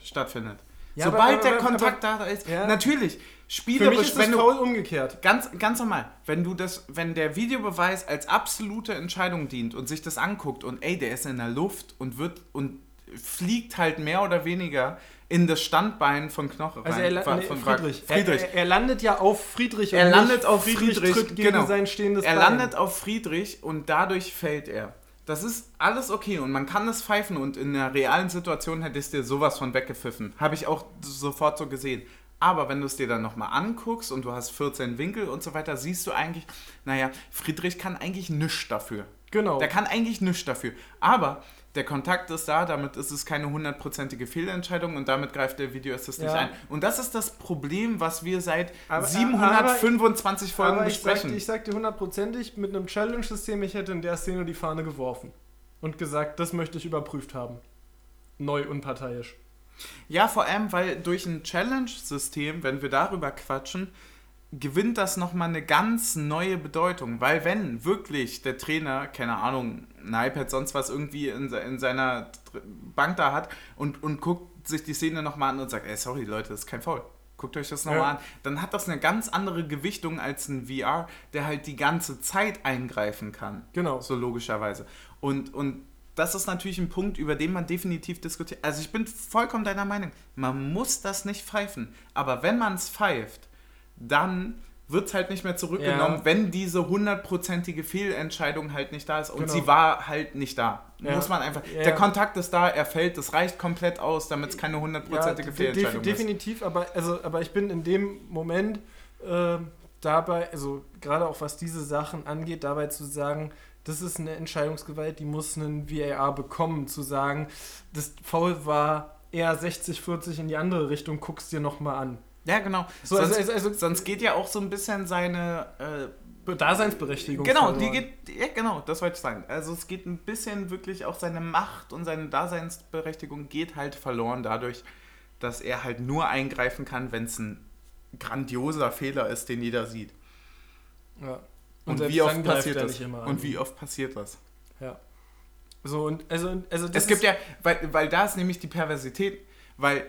stattfindet. Ja, Sobald aber- der aber- Kontakt da ist, Ja. natürlich, Für mich spielerisch, ist das wenn du umgekehrt. Ganz, ganz normal, wenn du das, wenn der Videobeweis als absolute Entscheidung dient und sich das anguckt und ey, der ist in der Luft und wird und fliegt halt mehr oder weniger in das Standbein von Knoche rein. Also er, von, nee, von Friedrich. Friedrich. Er, er, er landet ja auf Friedrich. Er und landet auf Friedrich, tritt gegen genau. sein stehendes Er Bein. landet auf Friedrich und dadurch fällt er. Das ist alles okay und man kann es pfeifen und in einer realen Situation hättest du dir sowas von weggepfiffen. Habe ich auch sofort so gesehen. Aber wenn du es dir dann nochmal anguckst und du hast 14 Winkel und so weiter, siehst du eigentlich, naja, Friedrich kann eigentlich nichts dafür. Genau. Der kann eigentlich nichts dafür. Aber der Kontakt ist da, damit ist es keine hundertprozentige Fehlentscheidung und damit greift der Videoassist nicht Ja. ein. Und das ist das Problem, was wir seit Aber- 725 Folgen Aber ich sag, besprechen. ich sag dir hundertprozentig, mit einem Challenge-System, ich hätte in der Szene die Fahne geworfen. Und gesagt, das möchte ich überprüft haben. Neu unparteiisch. Ja, vor allem, weil durch ein Challenge-System, wenn wir darüber quatschen, gewinnt das nochmal eine ganz neue Bedeutung. Weil wenn wirklich der Trainer, keine Ahnung, ein iPad, sonst was irgendwie in, in seiner Bank da hat und, und guckt sich die Szene nochmal an und sagt, ey, sorry Leute, das ist kein Foul. Guckt euch das nochmal Ja. an. Dann hat das eine ganz andere Gewichtung als ein VR, der halt die ganze Zeit eingreifen kann. Genau. So logischerweise. Und, und das ist natürlich ein Punkt, über den man definitiv diskutiert. Also ich bin vollkommen deiner Meinung. Man muss das nicht pfeifen. Aber wenn man es pfeift, dann wird es halt nicht mehr zurückgenommen, Ja. wenn diese hundertprozentige Fehlentscheidung halt nicht da ist. Und Genau. sie war halt nicht da. Ja. Muss man einfach. Ja, Der. Kontakt ist da, er fällt, das reicht komplett aus, damit es keine hundertprozentige de- Fehlentscheidung def ist. definitiv, aber, also, aber ich bin in dem Moment äh, dabei, also gerade auch was diese Sachen angeht, dabei zu sagen, das ist eine Entscheidungsgewalt, die muss einen VAR bekommen, zu sagen, das Foul war eher 60-40 in die andere Richtung, guck's dir nochmal an. Ja, genau. So, sonst, also, also, also sonst geht ja auch so ein bisschen seine. Äh, Daseinsberechtigung. genau, die verloren. geht. Ja, genau, das wollte ich sagen. Also es geht ein bisschen wirklich auch seine Macht und seine Daseinsberechtigung geht halt verloren dadurch, dass er halt nur eingreifen kann, wenn es ein grandioser Fehler ist, den jeder sieht. Ja. Und, selbst wie oft passiert er das? Und wie oft passiert das? Ja. So, und also, also das Es gibt ja, weil, weil da ist nämlich die Perversität, weil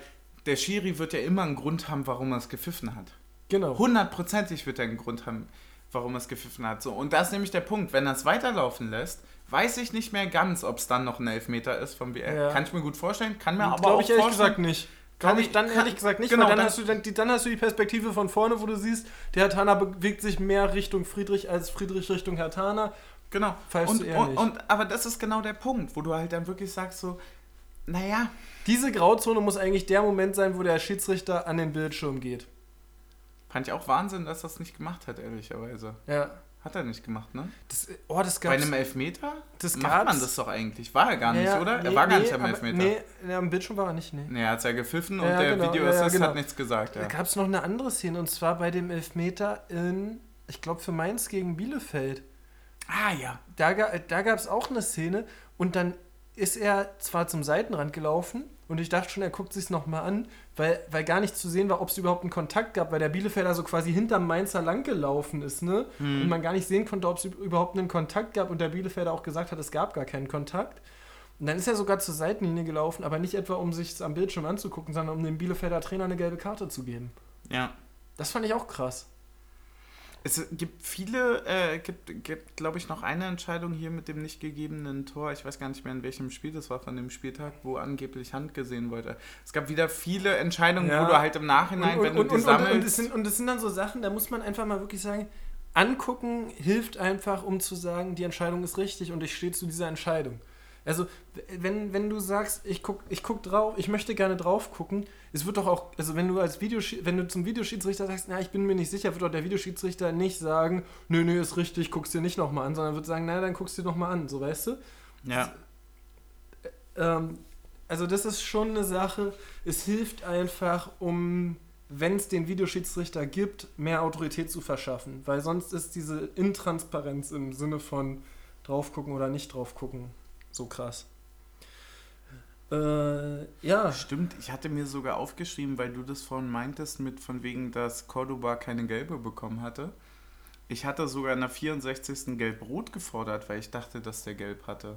der Schiri wird ja immer einen Grund haben, warum er es gepfiffen hat. Genau. Hundertprozentig wird er einen Grund haben, warum er es gepfiffen hat. So, und das ist nämlich der Punkt. Wenn er es weiterlaufen lässt, weiß ich nicht mehr ganz, ob es dann noch ein Elfmeter ist vom VR. Ja. Kann ich mir gut vorstellen. Kann mir aber auch ich ehrlich vorstellen. gesagt nicht. Kann ich- dann kann- ehrlich gesagt nicht, genau, weil dann, dann- hast du, dann, die, dann hast du die Perspektive von vorne, wo du siehst, der Herr Tana bewegt sich mehr Richtung Friedrich als Friedrich Richtung Herr Tana. Genau. Und, du eher und, nicht. und, aber das ist genau der Punkt, wo du halt dann wirklich sagst so, naja, Diese Grauzone muss eigentlich der Moment sein, wo der Schiedsrichter an den Bildschirm geht. fand ich auch Wahnsinn, dass das nicht gemacht hat, ehrlicherweise. Ja. Hat er nicht gemacht, ne? Das, oh, das Bei gab's. einem Elfmeter das macht gab's. man das doch eigentlich. War er gar nicht, Ja, ja, oder? er nee, war gar nee, nicht am Elfmeter. Nee, nee, am Bildschirm war er nicht, nee. Nee, er hat ja gepfiffen und Ja, der genau, Videoassist ja, genau. hat nichts gesagt. Ja. Da gab es noch eine andere Szene und zwar bei dem Elfmeter in, ich glaube, für Mainz gegen Bielefeld. Ah ja. Da, da gab es auch eine Szene und dann ist er zwar zum Seitenrand gelaufen und ich dachte schon, er guckt sich nochmal an, weil, weil gar nicht zu sehen war, ob es überhaupt einen Kontakt gab, weil der Bielefelder so quasi hinterm Mainzer lang gelaufen ist, ne? Hm. Und man gar nicht sehen konnte, ob es überhaupt einen Kontakt gab und der Bielefelder auch gesagt hat, es gab gar keinen Kontakt. Und dann ist er sogar zur Seitenlinie gelaufen, aber nicht etwa, um sich am Bildschirm anzugucken, sondern um dem Bielefelder Trainer eine gelbe Karte zu geben. Ja. Das fand ich auch krass. Es gibt viele, äh, gibt, gibt glaube ich, noch eine Entscheidung hier mit dem nicht gegebenen Tor. Ich weiß gar nicht mehr, in welchem Spiel das war von dem Spieltag, wo angeblich Hand gesehen wurde. Es gab wieder viele Entscheidungen, Ja. wo du halt im Nachhinein, und, wenn und, du und, die und, sammelst. und, es sind, und es sind dann so Sachen, da muss man einfach mal wirklich sagen, angucken hilft einfach, um zu sagen, die Entscheidung ist richtig und ich stehe zu dieser Entscheidung. Also, wenn, wenn du sagst, ich guck, ich guck drauf, ich möchte gerne drauf gucken, es wird doch auch, also wenn du als Videoschie wenn du zum Videoschiedsrichter sagst, na, ich bin mir nicht sicher, wird doch der Videoschiedsrichter nicht sagen, nö, nö, ist richtig, guck's dir nicht nochmal an, sondern wird sagen, na, dann guck's dir nochmal an, so weißt du? ja. Ähm, also das ist schon eine Sache, es hilft einfach, um, wenn es den Videoschiedsrichter gibt, mehr Autorität zu verschaffen. Weil sonst ist diese Intransparenz im Sinne von drauf gucken oder nicht drauf gucken so krass. Äh, ja. Stimmt, ich hatte mir sogar aufgeschrieben, weil du das vorhin meintest, mit von wegen, dass Cordoba keine gelbe bekommen hatte. Ich hatte sogar in der 64. Gelb-Rot gefordert, weil ich dachte, dass der Gelb hatte.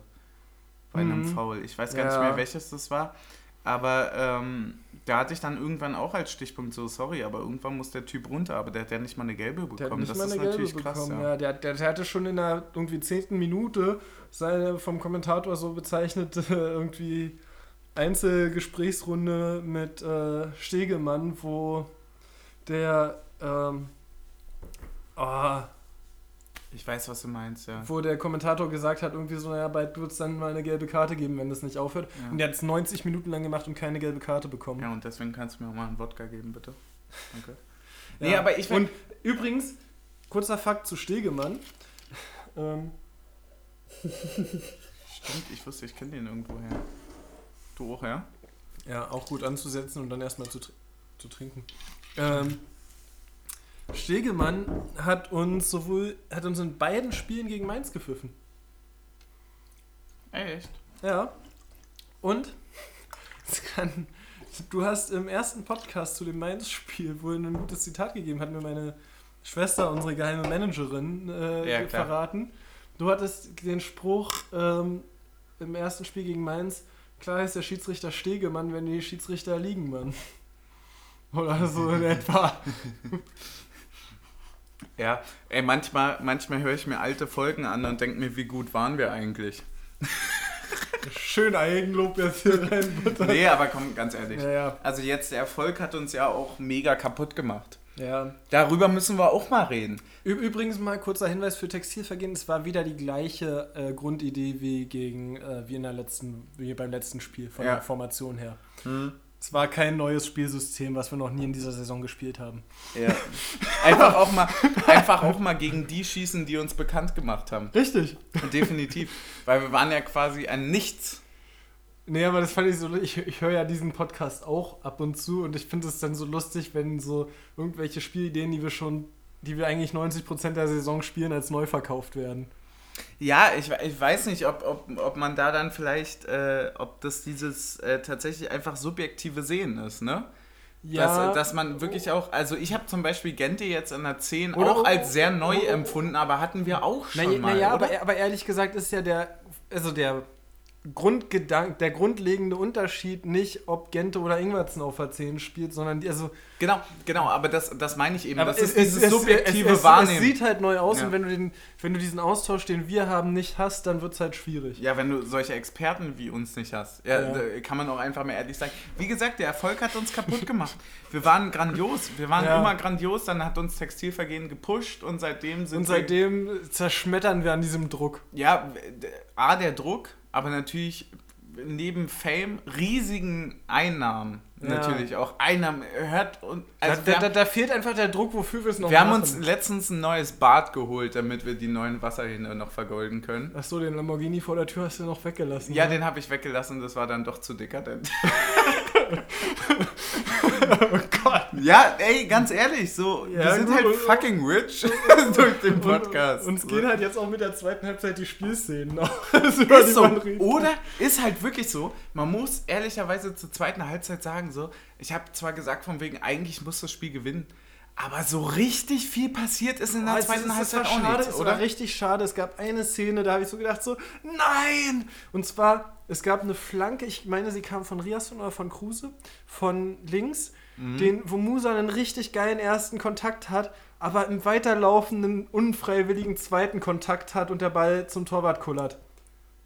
Bei einem Mhm. Foul. Ich weiß gar nicht Ja. mehr, welches das war. Aber ähm, da hatte ich dann irgendwann auch als Stichpunkt so, sorry, aber irgendwann muss der Typ runter, aber der hat ja nicht mal eine gelbe bekommen. Der hat nicht das mal ist eine gelbe natürlich bekommen. krass. ja. Ja. der, der, der hatte schon in der irgendwie zehnten Minute seine vom Kommentator so bezeichnete irgendwie Einzelgesprächsrunde mit äh, Stegemann, wo der ähm, ah, Ich weiß, was du meinst, ja. wo der Kommentator gesagt hat, irgendwie so, naja, bald wird es dann mal eine gelbe Karte geben, wenn das nicht aufhört. Ja. Und der hat es 90 Minuten lang gemacht und keine gelbe Karte bekommen. Ja, und deswegen kannst du mir auch mal einen Wodka geben, bitte. Danke. Ja. Nee, aber ich Und übrigens, kurzer Fakt zu Stegemann. Ähm, Stimmt, ich wusste, ich kenne den irgendwo her. Du auch, ja? Ja, auch gut anzusetzen und dann erstmal zu, tr- zu trinken. Ähm, Stegemann hat uns sowohl, hat uns in beiden Spielen gegen Mainz gepfiffen. Echt? Ja. Und kann, du hast im ersten Podcast zu dem Mainz-Spiel wohl ein gutes Zitat gegeben, hat mir meine Schwester, unsere geheime Managerin, äh, Ja, verraten. Du hattest den Spruch ähm, im ersten Spiel gegen Mainz, klar ist der Schiedsrichter Stegemann, wenn die Schiedsrichter liegen, Mann. Oder so in etwa. Ja, ey, manchmal, manchmal höre ich mir alte Folgen an und denke mir, wie gut waren wir eigentlich? Schön Eigenlob jetzt hier rein. Nee, aber komm, ganz ehrlich. Ja, ja. Also jetzt, der Erfolg hat uns ja auch mega kaputt gemacht. Ja. Darüber müssen wir auch mal reden. Übrigens mal kurzer Hinweis für Textilvergehen. Es war wieder die gleiche äh, Grundidee wie gegen äh, wie in der letzten, wie beim letzten Spiel von Ja. der Formation her. Es war kein neues Spielsystem, was wir noch nie in dieser Saison gespielt haben. Ja. Einfach auch mal, einfach auch mal gegen die schießen, die uns bekannt gemacht haben. Richtig. Definitiv. Weil wir waren ja quasi ein Nichts. Nee, aber das fand ich so, ich, ich höre ja diesen Podcast auch ab und zu und ich finde es dann so lustig, wenn so irgendwelche Spielideen, die wir schon, die wir eigentlich 90% der Saison spielen, als neu verkauft werden. Ja, ich, ich weiß nicht, ob, ob, ob man da dann vielleicht, äh, ob das dieses äh, tatsächlich einfach subjektive Sehen ist, ne? Dass, dass man wirklich auch, also ich habe zum Beispiel Gente jetzt in der 10 Oder- auch als sehr neu oder- empfunden, aber hatten wir auch schon Naja, mal, naja aber, aber ehrlich gesagt ist ja der, also der Grundgedanke, der grundlegende Unterschied nicht, ob Gente oder Ingwertsen auf der 10 spielt, sondern die, also Genau, genau, aber das, das meine ich eben, das es- ist dieses es- subjektive es, es, Wahrnehmen. Es sieht halt neu aus Ja. und wenn du, den, wenn du diesen Austausch, den wir haben, nicht hast, dann wird es halt schwierig. Ja, wenn du solche Experten wie uns nicht hast, ja, Ja. kann man auch einfach mal ehrlich sagen. Wie gesagt, der Erfolg hat uns kaputt gemacht. Wir waren grandios, wir waren Ja. immer grandios, dann hat uns Textilvergehen gepusht und seitdem sind Und seitdem zerschmettern wir an diesem Druck. ja, A, der Druck, aber natürlich neben Fame riesigen Einnahmen. Ja. Natürlich auch Einnahmen. Hört und Da, also da, wir, da, da fehlt einfach der Druck, wofür wir es noch wir haben machen. uns letztens ein neues Bad geholt, damit wir die neuen Wasserhähne noch vergolden können. Achso, den Lamborghini vor der Tür hast du noch weggelassen. Ja, ne? den habe ich weggelassen, das war dann doch zu dekadent. oh Gott. Ja, ey, ganz ehrlich, so, wir Ja, sind gut, halt und- fucking rich durch den Podcast. Und, uns So. gehen halt jetzt auch mit der zweiten Halbzeit die Spielszenen über ist so, oder ist halt wirklich so, man muss ehrlicherweise zur zweiten Halbzeit sagen, so, ich habe zwar gesagt von wegen, eigentlich muss das Spiel gewinnen, aber so richtig viel passiert ist in der Oh, es zweiten es Halbzeit auch schade, nichts, es oder? war richtig schade. Es gab eine Szene, da habe ich so gedacht, so, nein! Und zwar, es gab eine Flanke, ich meine, sie kam von Riasson oder von Kruse, von links, Mhm. den, wo Musa einen richtig geilen ersten Kontakt hat, aber im weiterlaufenden, unfreiwilligen zweiten Kontakt hat und der Ball zum Torwart kullert.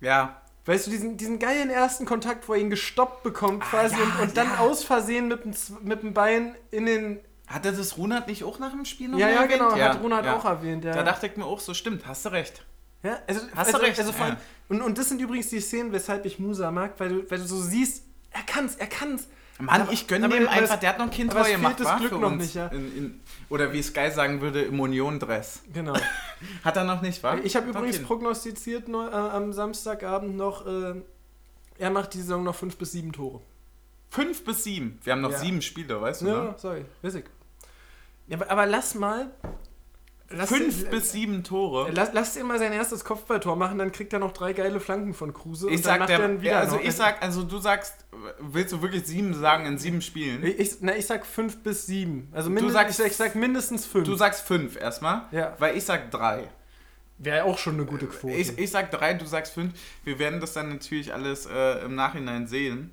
Ja, Weißt du, diesen, diesen geilen ersten Kontakt, wo er ihn gestoppt bekommt quasi Ah, ja, und, und dann ja. aus Versehen mit dem, mit dem Bein in den... hatte das Runert nicht auch nach dem Spiel noch Ja, ja, erwähnt? genau, Ja, hat Ronald ja. auch erwähnt. Ja. Da dachte ich mir auch so, stimmt, hast du recht. Ja, also, Hast du also, recht, Also vor allem, ja. und, und das sind übrigens die Szenen, weshalb ich Musa mag, weil du, weil du so siehst, er kann's, er kann's. Mann, Aber- ich gönne dem einfach, der hat noch ein Kind fehlt gemacht, das Glück noch nicht, ja. In, in, oder wie Sky sagen würde, im Union-Dress. Genau. Hat er noch nicht, wa? ich habe Hat übrigens Kind. prognostiziert neu, äh, am Samstagabend noch, äh, er macht die Saison noch fünf bis sieben Tore. Fünf bis sieben. Wir haben noch Ja. sieben Spiele, weißt du, Ja, ne? sorry, weiß ich. Ja, aber, aber lass mal. Lass Fünf den- bis sieben Tore. Lass, lass den mal sein erstes Kopfballtor machen, dann kriegt er noch drei geile Flanken von Kruse. Ich und dann sag, der, er wieder also noch. ich sag, also du sagst, willst du wirklich sieben sagen in sieben Spielen? Ich, ich, na, ich sag fünf bis sieben. Also Du mindestens, sagst- ich, sag, ich sag mindestens fünf. Du sagst fünf erstmal, Ja. weil ich sag drei. Wäre auch schon eine gute Quote. Ich, ich sag drei, du sagst fünf. Wir werden das dann natürlich alles äh, im Nachhinein sehen.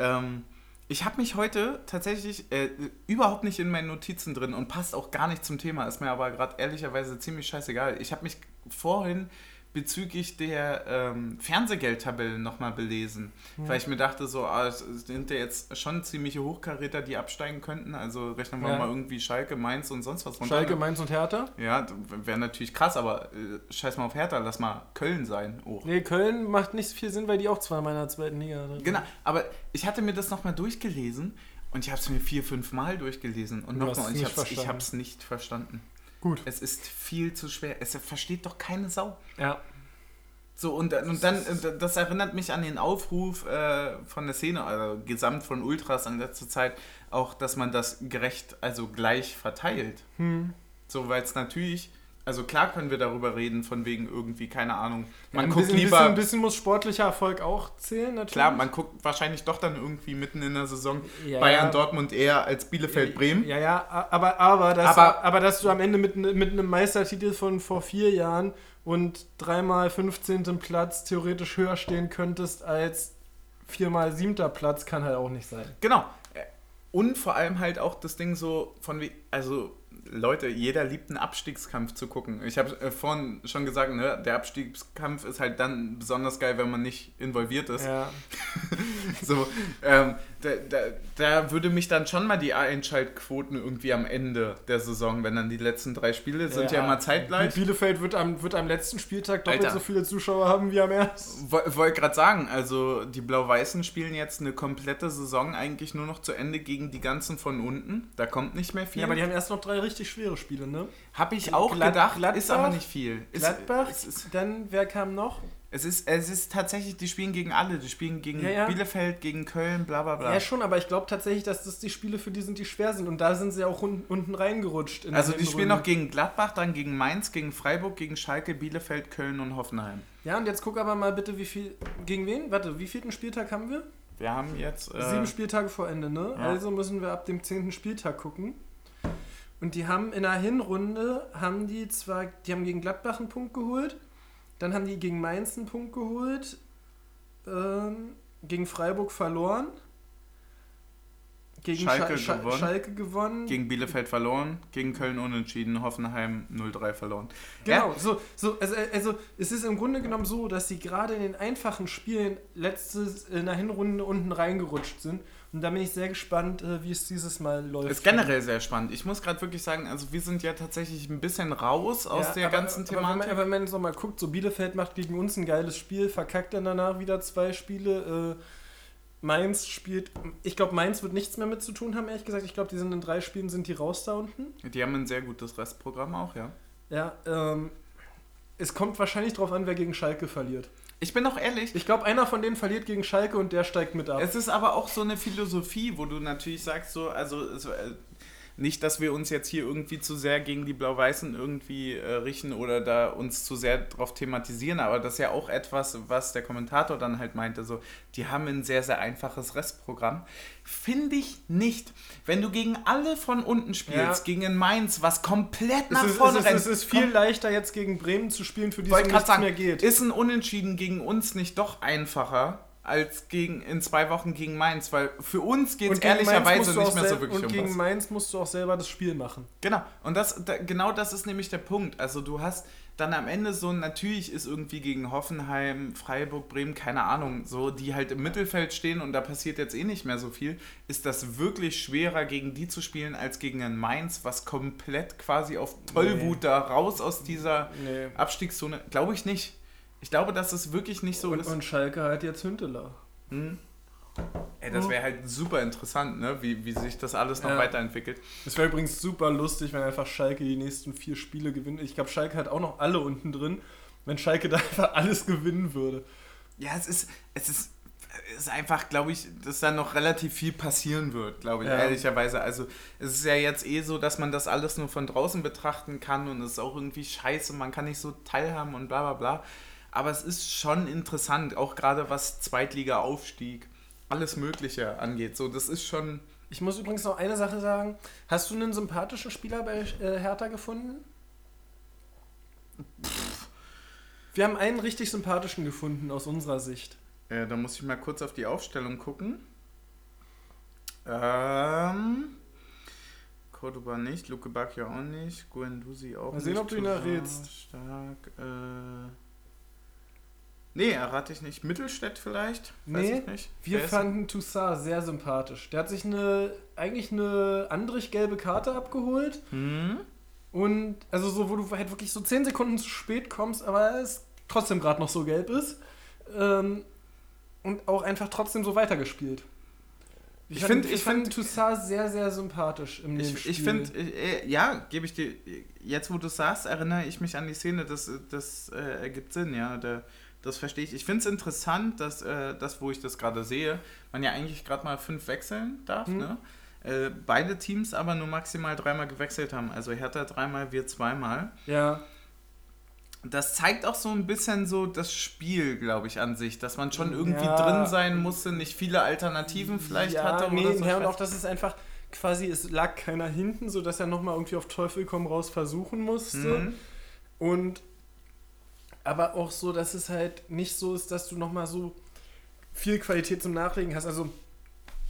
Ähm, ich habe mich heute tatsächlich äh, überhaupt nicht in meinen Notizen drin und passt auch gar nicht zum Thema, ist mir aber gerade ehrlicherweise ziemlich scheißegal. Ich habe mich vorhin bezüglich der ähm, Fernsehgeldtabellen nochmal belesen, weil ich mir dachte, so, ah, es sind ja jetzt schon ziemliche Hochkaräter, die absteigen könnten. Also rechnen wir Ja. mal irgendwie Schalke, Mainz und sonst was runter. Schalke, ne? Mainz und Hertha? Ja, wäre natürlich krass, aber äh, scheiß mal auf Hertha, lass mal Köln sein. Oh. Nee, Köln macht nicht viel Sinn, weil die auch zweimal in der zweiten Liga sind. Genau, aber ich hatte mir das nochmal durchgelesen und ich habe es mir vier, fünf Mal durchgelesen und nochmal und es ich habe hab's nicht verstanden. Gut. Es ist viel zu schwer. Es versteht doch keine Sau. Ja. So, und, dann- und dann, das erinnert mich an den Aufruf äh, von der Szene, also gesamt von Ultras in letzter Zeit, auch, dass man das gerecht, also gleich verteilt. Hm. So, weil es natürlich, also klar können wir darüber reden, von wegen irgendwie, keine Ahnung, man ein guckt bisschen, lieber, ein bisschen muss sportlicher Erfolg auch zählen, natürlich. klar, man guckt wahrscheinlich doch dann irgendwie mitten in der Saison Ja, Bayern, ja. Dortmund eher als Bielefeld, Bremen. Ja, ja, aber, aber, dass, Aber- aber, dass du am Ende mit, mit einem Meistertitel von vor vier Jahren und dreimal 15. Platz theoretisch höher stehen könntest als viermal siebter Platz, kann halt auch nicht sein. Genau. Und vor allem halt auch das Ding so von wie, also Leute, jeder liebt einen Abstiegskampf zu gucken. Ich habe äh, vorhin schon gesagt, ne, der Abstiegskampf ist halt dann besonders geil, wenn man nicht involviert ist. Ja. so, ähm, da, da, da würde mich dann schon mal die Einschaltquoten irgendwie am Ende der Saison, wenn dann die letzten drei Spiele sind ja, immer zeitgleich. Bielefeld wird am, wird am letzten Spieltag doppelt Alter. so viele Zuschauer haben wie am ersten. Wollte gerade sagen, also die Blau-Weißen spielen jetzt eine komplette Saison eigentlich nur noch zu Ende gegen die ganzen von unten. Da kommt nicht mehr viel. Ja, aber die haben erst noch drei richtig schwere Spiele, ne? Habe ich auch Glad- gedacht, Gladbach, ist aber nicht viel. Ist, Gladbach, Es ist, dann wer kam noch? Es, ist, es ist tatsächlich, die spielen gegen alle. Die spielen gegen Ja, ja. Bielefeld, gegen Köln, bla bla bla. Ja, schon, aber ich glaube tatsächlich, dass das die Spiele für die sind, die schwer sind. Und da sind sie auch unten, unten reingerutscht. in also die spielen noch gegen Gladbach, dann gegen Mainz, gegen Freiburg, gegen Schalke, Bielefeld, Köln und Hoffenheim. Ja, und jetzt guck aber mal bitte, wie viel. Gegen wen? Warte, wie vielten Spieltag haben wir? Wir haben jetzt... Äh, Sieben Spieltage vor Ende, ne? ja. Also müssen wir ab dem zehnten Spieltag gucken. Und die haben in der Hinrunde, haben die zwar, die haben gegen Gladbach einen Punkt geholt, dann haben die gegen Mainz einen Punkt geholt, ähm, gegen Freiburg verloren, gegen Schalke Scha- Scha- gewonnen. Schalke gewonnen. gegen Bielefeld verloren, gegen Köln unentschieden, Hoffenheim 0-3 verloren. Genau, so, so also, also es ist im Grunde genommen so, dass sie gerade in den einfachen Spielen letztes in der Hinrunde unten reingerutscht sind. Und da bin ich sehr gespannt, äh, wie es dieses Mal läuft. Ist generell sehr spannend. Ich muss gerade wirklich sagen, also wir sind ja tatsächlich ein bisschen raus aus Ja, der aber, ganzen aber wenn, man, Thematik. aber wenn man so mal guckt, so Bielefeld macht gegen uns ein geiles Spiel, verkackt dann danach wieder zwei Spiele. Äh, Mainz spielt, ich glaube, Mainz wird nichts mehr mit zu tun haben, ehrlich gesagt. Ich glaube, die sind in drei Spielen, sind die raus da unten. Die haben ein sehr gutes Restprogramm auch, ja. Ja, ähm, es kommt wahrscheinlich drauf an, wer gegen Schalke verliert. Ich bin auch ehrlich, Ich glaube, einer von denen verliert gegen Schalke und der steigt mit ab. es ist aber auch so eine Philosophie, wo du natürlich sagst, so, also so, äh, nicht, dass wir uns jetzt hier irgendwie zu sehr gegen die Blau-Weißen irgendwie äh, richten oder da uns zu sehr drauf thematisieren, aber das ist ja auch etwas, was der Kommentator dann halt meinte, so, die haben ein sehr, sehr einfaches Restprogramm. Finde ich nicht. Wenn du gegen alle von unten spielst, Ja. gegen Mainz, was komplett nach ist, vorne es, rennt, ist, es ist viel leichter, jetzt gegen Bremen zu spielen, für die es um nichts sagen, mehr geht. ist ein Unentschieden gegen uns nicht doch einfacher als gegen in zwei Wochen gegen Mainz? Weil für uns geht es ehrlicherweise nicht mehr so wirklich Und um gegen was. Mainz musst du auch selber das Spiel machen. Genau. Und das, da, genau das ist nämlich der Punkt. Also du hast dann am Ende so, natürlich ist irgendwie gegen Hoffenheim, Freiburg, Bremen, keine Ahnung, so, die halt im Mittelfeld stehen und da passiert jetzt eh nicht mehr so viel, ist das wirklich schwerer gegen die zu spielen als gegen ein Mainz, was komplett quasi auf Tollwut da raus aus dieser Nee. Abstiegszone, glaube ich nicht. Ich glaube, dass es wirklich nicht so Und, ist. und Schalke hat jetzt Hünteler. Hm. Ey, das wäre halt super interessant, ne? wie, wie sich das alles noch Ja. weiterentwickelt. Es wäre übrigens super lustig, wenn einfach Schalke die nächsten vier Spiele gewinnt. Ich glaube, Schalke hat auch noch alle unten drin. Wenn Schalke da einfach alles gewinnen würde. Ja, es ist, es ist, es ist einfach, glaube ich, dass da noch relativ viel passieren wird, glaube ich, Ja. ehrlicherweise. Also es ist ja jetzt eh so, dass man das alles nur von draußen betrachten kann und es ist auch irgendwie scheiße, man kann nicht so teilhaben und bla bla bla. Aber es ist schon interessant, auch gerade was Zweitliga-Aufstieg, alles Mögliche angeht. So, das ist schon. Ich muss übrigens noch eine Sache sagen. Hast du einen sympathischen Spieler bei äh, Hertha gefunden? Wir haben einen richtig sympathischen gefunden aus unserer Sicht. Äh, da muss ich mal kurz auf die Aufstellung gucken. Ähm. Cordoba nicht, Luke Bacchio auch nicht, Guendouzi auch Mal nicht. sehen, ob du ihn errätst. Stark, äh. Nee, errate ich nicht. Mittelstädt vielleicht? Weiß Nee, ich nicht. Wir Wer fanden Toussaint sehr sympathisch. Der hat sich eine eigentlich eine Andrich-gelbe Karte abgeholt. Hm? Und also so, wo du halt wirklich so 10 Sekunden zu spät kommst, aber es trotzdem gerade noch so gelb ist. Ähm, und auch einfach trotzdem so weitergespielt. Ich fand- find- ich find- Toussaint sehr, sehr sympathisch im Ich, ich finde, äh, ja, gebe ich dir, jetzt wo du sagst, erinnere ich mich an die Szene, das, das äh, ergibt Sinn, ja, der, das verstehe ich. Ich finde es interessant, dass äh, das, wo ich das gerade sehe, man ja eigentlich gerade mal fünf wechseln darf, Hm. ne? Äh, beide Teams aber nur maximal dreimal gewechselt haben. Also Hertha dreimal, wir zweimal. Ja, Das zeigt auch so ein bisschen so das Spiel, glaube ich, an sich, dass man schon irgendwie Ja. drin sein musste, nicht viele Alternativen vielleicht ja, hatte. Nee, oder so. ja, und auch, dass es einfach quasi, es lag keiner hinten, sodass er nochmal irgendwie auf Teufel komm raus versuchen musste. Mhm. Und aber auch so, dass es halt nicht so ist, dass du nochmal so viel Qualität zum Nachlegen hast. Also,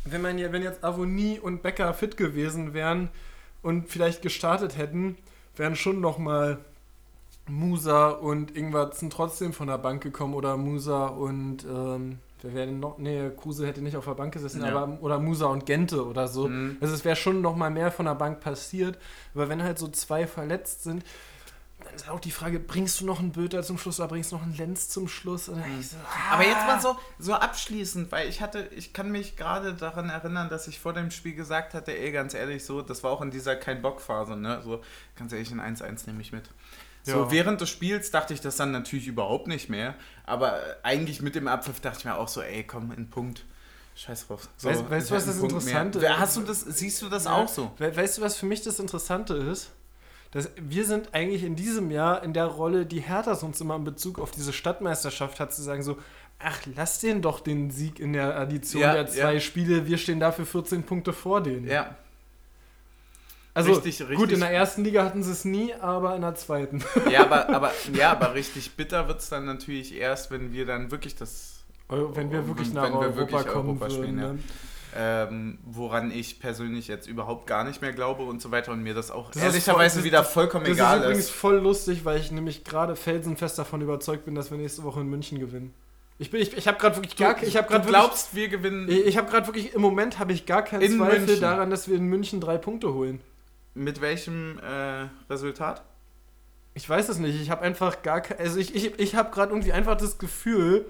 wenn man ja, wenn jetzt Avonie und Becker fit gewesen wären und vielleicht gestartet hätten, wären schon nochmal Musa und Ingwertsen trotzdem von der Bank gekommen oder Musa und ähm, wer wäre denn noch? Nee, Kruse hätte nicht auf der Bank gesessen, Ja. aber oder Musa und Gente oder so. Mhm. Also es wäre schon nochmal mehr von der Bank passiert. Aber wenn halt so zwei verletzt sind, dann ist auch die Frage, bringst du noch einen Böter zum Schluss oder bringst du noch einen Lenz zum Schluss? So, Aber jetzt ah. mal so, so abschließend, weil ich hatte, ich kann mich gerade daran erinnern, dass ich vor dem Spiel gesagt hatte, ey, ganz ehrlich, so, das war auch in dieser Kein-Bock-Phase, ne? So, ganz ehrlich, ein 1-1 nehme ich mit. So, Ja. während des Spiels dachte ich das dann natürlich überhaupt nicht mehr, aber eigentlich mit dem Abpfiff dachte ich mir auch so, ey, komm, in Punkt. Scheiß drauf. So, Weißt- weißt du, was das Punkt Interessante mehr. ist? Hast du das, siehst du das Ja. auch so? We weißt du, was für mich das Interessante ist? Dass wir sind eigentlich in diesem Jahr in der Rolle, die Hertha sonst immer in Bezug auf diese Stadtmeisterschaft hat, zu sagen so, ach, lass den doch den Sieg in der Addition Ja, der zwei ja. Spiele, wir stehen dafür 14 Punkte vor denen. Ja. also richtig, gut, richtig. in der ersten Liga hatten sie es nie, aber in der zweiten. Ja, aber, aber, ja, aber richtig bitter wird es dann natürlich erst, wenn wir dann wirklich das Wenn wir wirklich Wenn nach wir Europa wirklich kommen Europa würden. spielen, ja. Ähm, woran ich persönlich jetzt überhaupt gar nicht mehr glaube und so weiter und mir das auch Das ehrlicherweise voll- wieder vollkommen Das egal ist übrigens ist. voll lustig, weil ich nämlich gerade felsenfest davon überzeugt bin, dass wir nächste Woche in München gewinnen. Ich, bin- ich, ich habe gerade wirklich gar, ich habe du gerade wirklich glaubst, wir gewinnen Ich, ich habe gerade wirklich, im Moment habe ich gar keinen In Zweifel München. daran, dass wir in München drei Punkte holen. mit welchem äh, Resultat? Ich weiß es nicht, ich habe einfach gar kein, also ich, ich, ich habe gerade irgendwie einfach das Gefühl,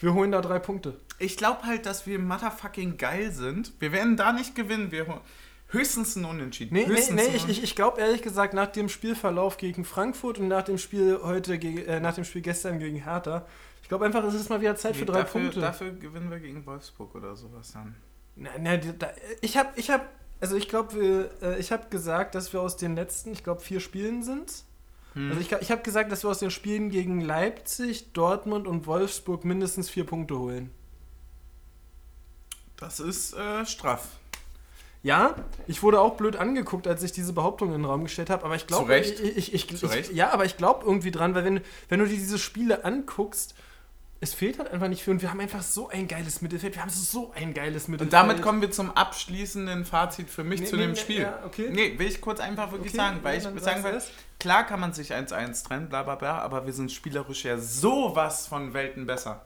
wir holen da drei Punkte. Ich glaube halt, dass wir motherfucking geil sind. Wir werden da nicht gewinnen. Wir höchstens ein Unentschieden. Nee, nee, höchstens nee ein ich, ich, ich glaube ehrlich gesagt, nach dem Spielverlauf gegen Frankfurt und nach dem Spiel heute, gegen, äh, nach dem Spiel gestern gegen Hertha, ich glaube einfach, es ist mal wieder Zeit Nee, für drei dafür, Punkte. Dafür gewinnen wir gegen Wolfsburg oder sowas dann. Na, na, da, ich habe, ich habe, also ich glaube, äh, ich habe gesagt, dass wir aus den letzten, ich glaube, vier Spielen sind. Hm. Also ich, ich habe gesagt, dass wir aus den Spielen gegen Leipzig, Dortmund und Wolfsburg mindestens vier Punkte holen. das ist äh, straff. Ja, ich wurde auch blöd angeguckt, als ich diese Behauptung in den Raum gestellt habe, aber ich Zu glaube, Recht. ich, ich, ich, Zu Recht. ja, aber ich glaube irgendwie dran, weil wenn, wenn du dir diese Spiele anguckst, es fehlt halt einfach nicht viel und wir haben einfach so ein geiles Mittelfeld, wir haben so ein geiles Mittelfeld. Und damit kommen wir zum abschließenden Fazit für mich Nee, zu nee, dem nee, Spiel. ja, okay. Nee, will ich kurz einfach wirklich Okay, sagen, weil ja, ich sagen will, klar kann man sich 1-1 trennen, bla bla bla, aber wir sind spielerisch ja sowas von Welten besser.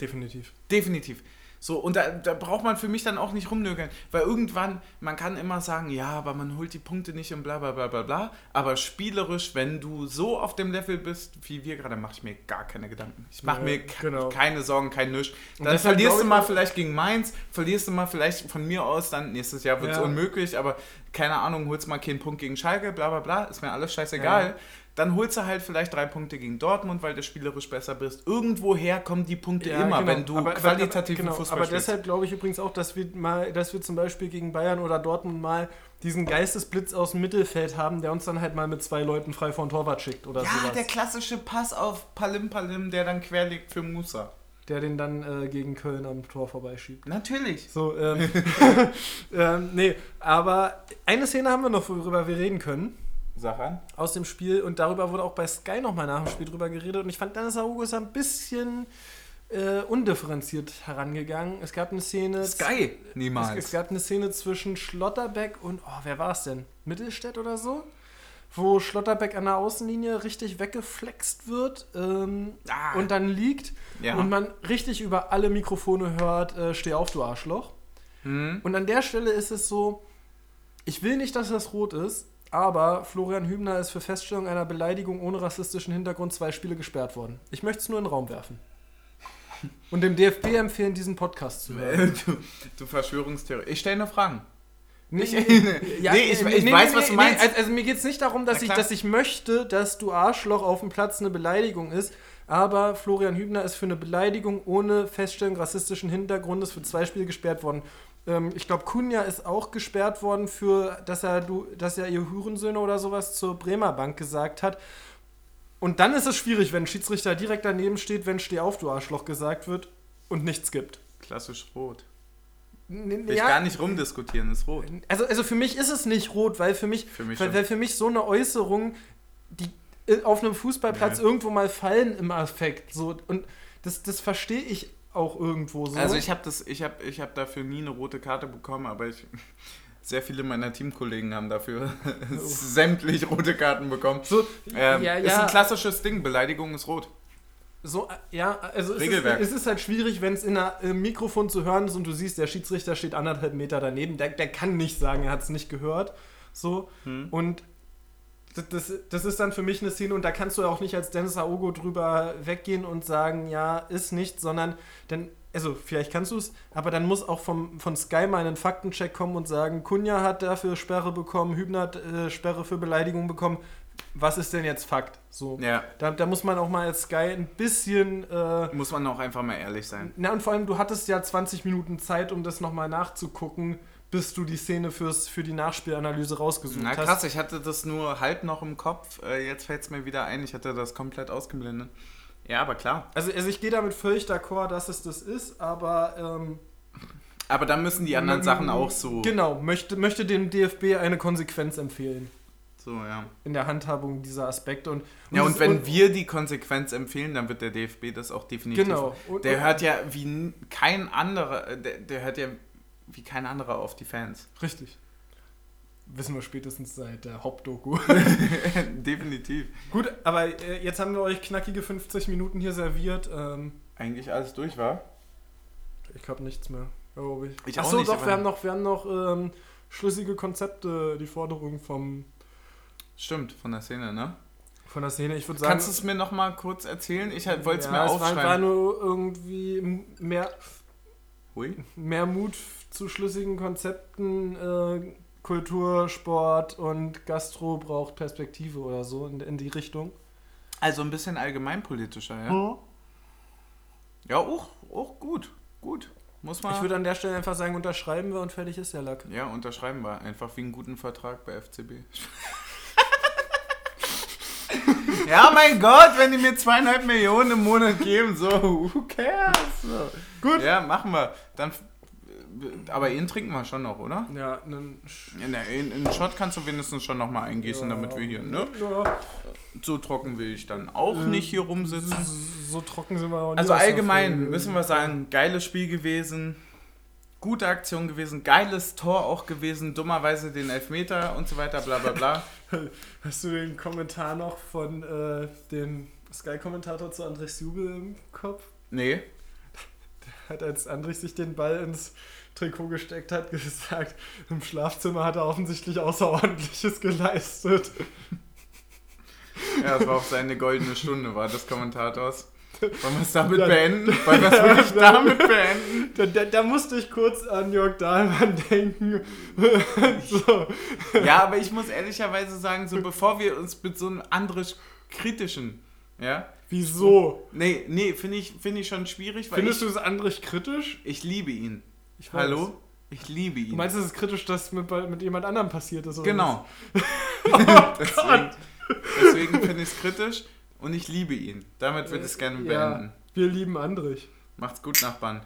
Definitiv. Definitiv. So, und da, da braucht man für mich dann auch nicht rumnögeln, weil irgendwann, man kann immer sagen, ja, aber man holt die Punkte nicht und bla bla bla bla bla, aber spielerisch, wenn du so auf dem Level bist, wie wir gerade, mache ich mir gar keine Gedanken. Ich mache Ja, mir genau. keine Sorgen, kein Nisch. Dann verlierst du mal vielleicht gegen Mainz, verlierst du mal vielleicht von mir aus, dann nächstes Jahr wird es Ja. unmöglich, aber keine Ahnung, holst mal keinen Punkt gegen Schalke, bla bla bla, ist mir alles scheißegal. Ja. Dann holst du halt vielleicht drei Punkte gegen Dortmund, weil du spielerisch besser bist. Irgendwoher kommen die Punkte Ja, immer, genau. wenn du Aber- qualitativen genau, Fußball Aber spielst. deshalb glaube ich übrigens auch, dass wir mal, dass wir zum Beispiel gegen Bayern oder Dortmund mal diesen Geistesblitz aus dem Mittelfeld haben, der uns dann halt mal mit zwei Leuten frei vor den Torwart schickt oder Ja, sowas. der klassische Pass auf Palim Palim, der dann quer liegt für Musa. der den dann äh, gegen Köln am Tor vorbeischiebt. Natürlich. So, ähm, ähm, nee, aber eine Szene haben wir noch, worüber wir reden können. Sag an. aus dem Spiel und darüber wurde auch bei Sky nochmal nach dem Spiel drüber geredet und ich fand, Dennis Arugo ist ein bisschen äh, undifferenziert herangegangen. Es gab eine Szene. Sky. Es, Niemals. es gab eine Szene zwischen Schlotterbeck und, oh, wer war es denn? Mittelstädt oder so? Wo Schlotterbeck an der Außenlinie richtig weggeflext wird ähm, Ah. und dann liegt Ja. und man richtig über alle Mikrofone hört, äh, steh auf, du Arschloch. Hm? Und an der Stelle ist es so, ich will nicht, dass das rot ist, aber Florian Hübner ist für Feststellung einer Beleidigung ohne rassistischen Hintergrund zwei Spiele gesperrt worden. Ich möchte es nur in den Raum werfen. Und dem DFB empfehlen, diesen Podcast zu hören. du, du Verschwörungstheorie. Ich stelle nur Fragen. Nee, Ich- ja, Nee, ich- ich weiß, was du meinst. also, also mir geht es nicht darum, dass ich, dass ich möchte, dass du Arschloch auf dem Platz eine Beleidigung ist, aber Florian Hübner ist für eine Beleidigung ohne Feststellung rassistischen Hintergrundes für zwei Spiele gesperrt worden. Ähm, ich glaube, Kunja ist auch gesperrt worden für, dass er, du, dass er ihr Hurensöhne oder sowas zur Bremer Bank gesagt hat. Und dann ist es schwierig, wenn ein Schiedsrichter direkt daneben steht, wenn Steh auf, du Arschloch gesagt wird und nichts gibt. Klassisch rot. N- Will ich gar nicht rumdiskutieren, ist rot. Also, also für mich ist es nicht rot, weil für mich, Für mich weil, weil für mich so eine Äußerung, die äh, auf einem Fußballplatz Ja. irgendwo mal fallen im Affekt. So, und das, das verstehe ich auch irgendwo so. Also ich habe das, ich habe, ich habe dafür nie eine rote Karte bekommen, aber ich Sehr viele meiner Teamkollegen haben dafür sämtlich rote Karten bekommen. So, Ähm, ja, Ist ja. ein klassisches Ding. Beleidigung ist rot. So, äh, ja, also es ist, es ist halt schwierig, wenn es in einer, im Mikrofon zu hören ist und du siehst, der Schiedsrichter steht anderthalb Meter daneben. Der, der kann nicht sagen, er hat es nicht gehört. So. Hm. Und das, das, das ist dann für mich eine Szene und da kannst du auch nicht als Dennis Aogo drüber weggehen und sagen, ja, ist nicht, sondern dann, also vielleicht kannst du es, aber dann muss auch vom, von Sky mal ein Faktencheck kommen und sagen, Kunja hat dafür Sperre bekommen, Hübner hat äh, Sperre für Beleidigung bekommen. Was ist denn jetzt Fakt? So. Ja, Da, da muss man auch mal als Sky ein bisschen. Äh, muss man auch einfach mal ehrlich sein. na, und vor allem, du hattest ja 20 Minuten Zeit, um das nochmal nachzugucken, bis du die Szene fürs, für die Nachspielanalyse rausgesucht Na hast. krass, ich hatte das nur halb noch im Kopf. Äh, Jetzt fällt es mir wieder ein. Ich hatte das komplett ausgeblendet. Ja, aber klar. Also, also ich gehe damit völlig d'accord, dass es das ist, aber. Ähm, Aber dann müssen die anderen Sachen auch so. Genau, möchte, möchte dem DFB eine Konsequenz empfehlen So, ja. in der Handhabung dieser Aspekte. Und, Ja, und wenn wir die Konsequenz empfehlen, dann wird der DFB das auch definitiv. Genau. Und, Der und, hört ja wie kein anderer, äh, der, der hört ja wie kein anderer auf die Fans. Richtig. Wissen wir spätestens seit der Hauptdoku. definitiv. Gut, aber äh, jetzt haben wir euch knackige 50 Minuten hier serviert. Ähm, Eigentlich alles durch war. Ich habe nichts mehr, glaube ich. Ich Ach auch so, nicht, doch, wir haben noch, wir haben noch ähm, schlüssige Konzepte, die Forderung vom, Stimmt, von der Szene, ne? von der Szene. Ich würde sagen. Kannst du es mir noch mal kurz erzählen? Ich halt, wollte es ja, mir es war, aufschreiben. war nur irgendwie mehr, Hui. mehr Mut zu schlüssigen Konzepten. Äh, Kultur, Sport und Gastro braucht Perspektive oder so in, in die Richtung. Also ein bisschen allgemeinpolitischer, ja? Hm. Ja, auch, auch gut. Gut. Muss man. Ich würde an der Stelle einfach sagen, unterschreiben wir und fertig ist der Lack. ja, unterschreiben wir. Einfach wie einen guten Vertrag bei FCB. ja, mein Gott, wenn die mir zweieinhalb Millionen im Monat geben, so, who cares? So. Gut. Ja, machen wir. Dann, aber ihn trinken wir schon noch, oder? Ja, einen Sch- Ja, ne, in, in einen Shot kannst du wenigstens schon noch mal eingießen, Ja. damit wir hier, ne? Ja, So trocken will ich dann auch Ähm, nicht hier rumsitzen. so trocken sind wir auch nicht Also allgemein müssen wir sagen, geiles Spiel gewesen, gute Aktion gewesen, geiles Tor auch gewesen, dummerweise den Elfmeter und so weiter, bla bla bla. Hast du den Kommentar noch von äh, dem Sky-Kommentator zu Andres Jubel im Kopf? Nee, Hat als Andrich sich den Ball ins Trikot gesteckt hat, gesagt, im Schlafzimmer hat er offensichtlich Außerordentliches geleistet. ja, das war auch seine goldene Stunde, war des Kommentators. Wollen wir es damit Ja. beenden? Wollen wir es wirklich damit beenden? Da, da, da musste ich kurz an Jörg Dahlmann denken. so. Ja, aber ich muss ehrlicherweise sagen, so bevor wir uns mit so einem Andres kritischen, ja, Wieso? nee, nee, finde ich, finde ich schon schwierig, Findest ich, du es Andrich kritisch? ich liebe ihn. Ich Hallo? Ich liebe ihn. Du meinst, es ist kritisch, dass mit, mit jemand anderem passiert ist? Oder Genau. Oh deswegen deswegen finde ich es kritisch und ich liebe ihn. Damit würde ich es gerne Ja, beenden. wir lieben Andrich. Macht's gut, Nachbarn.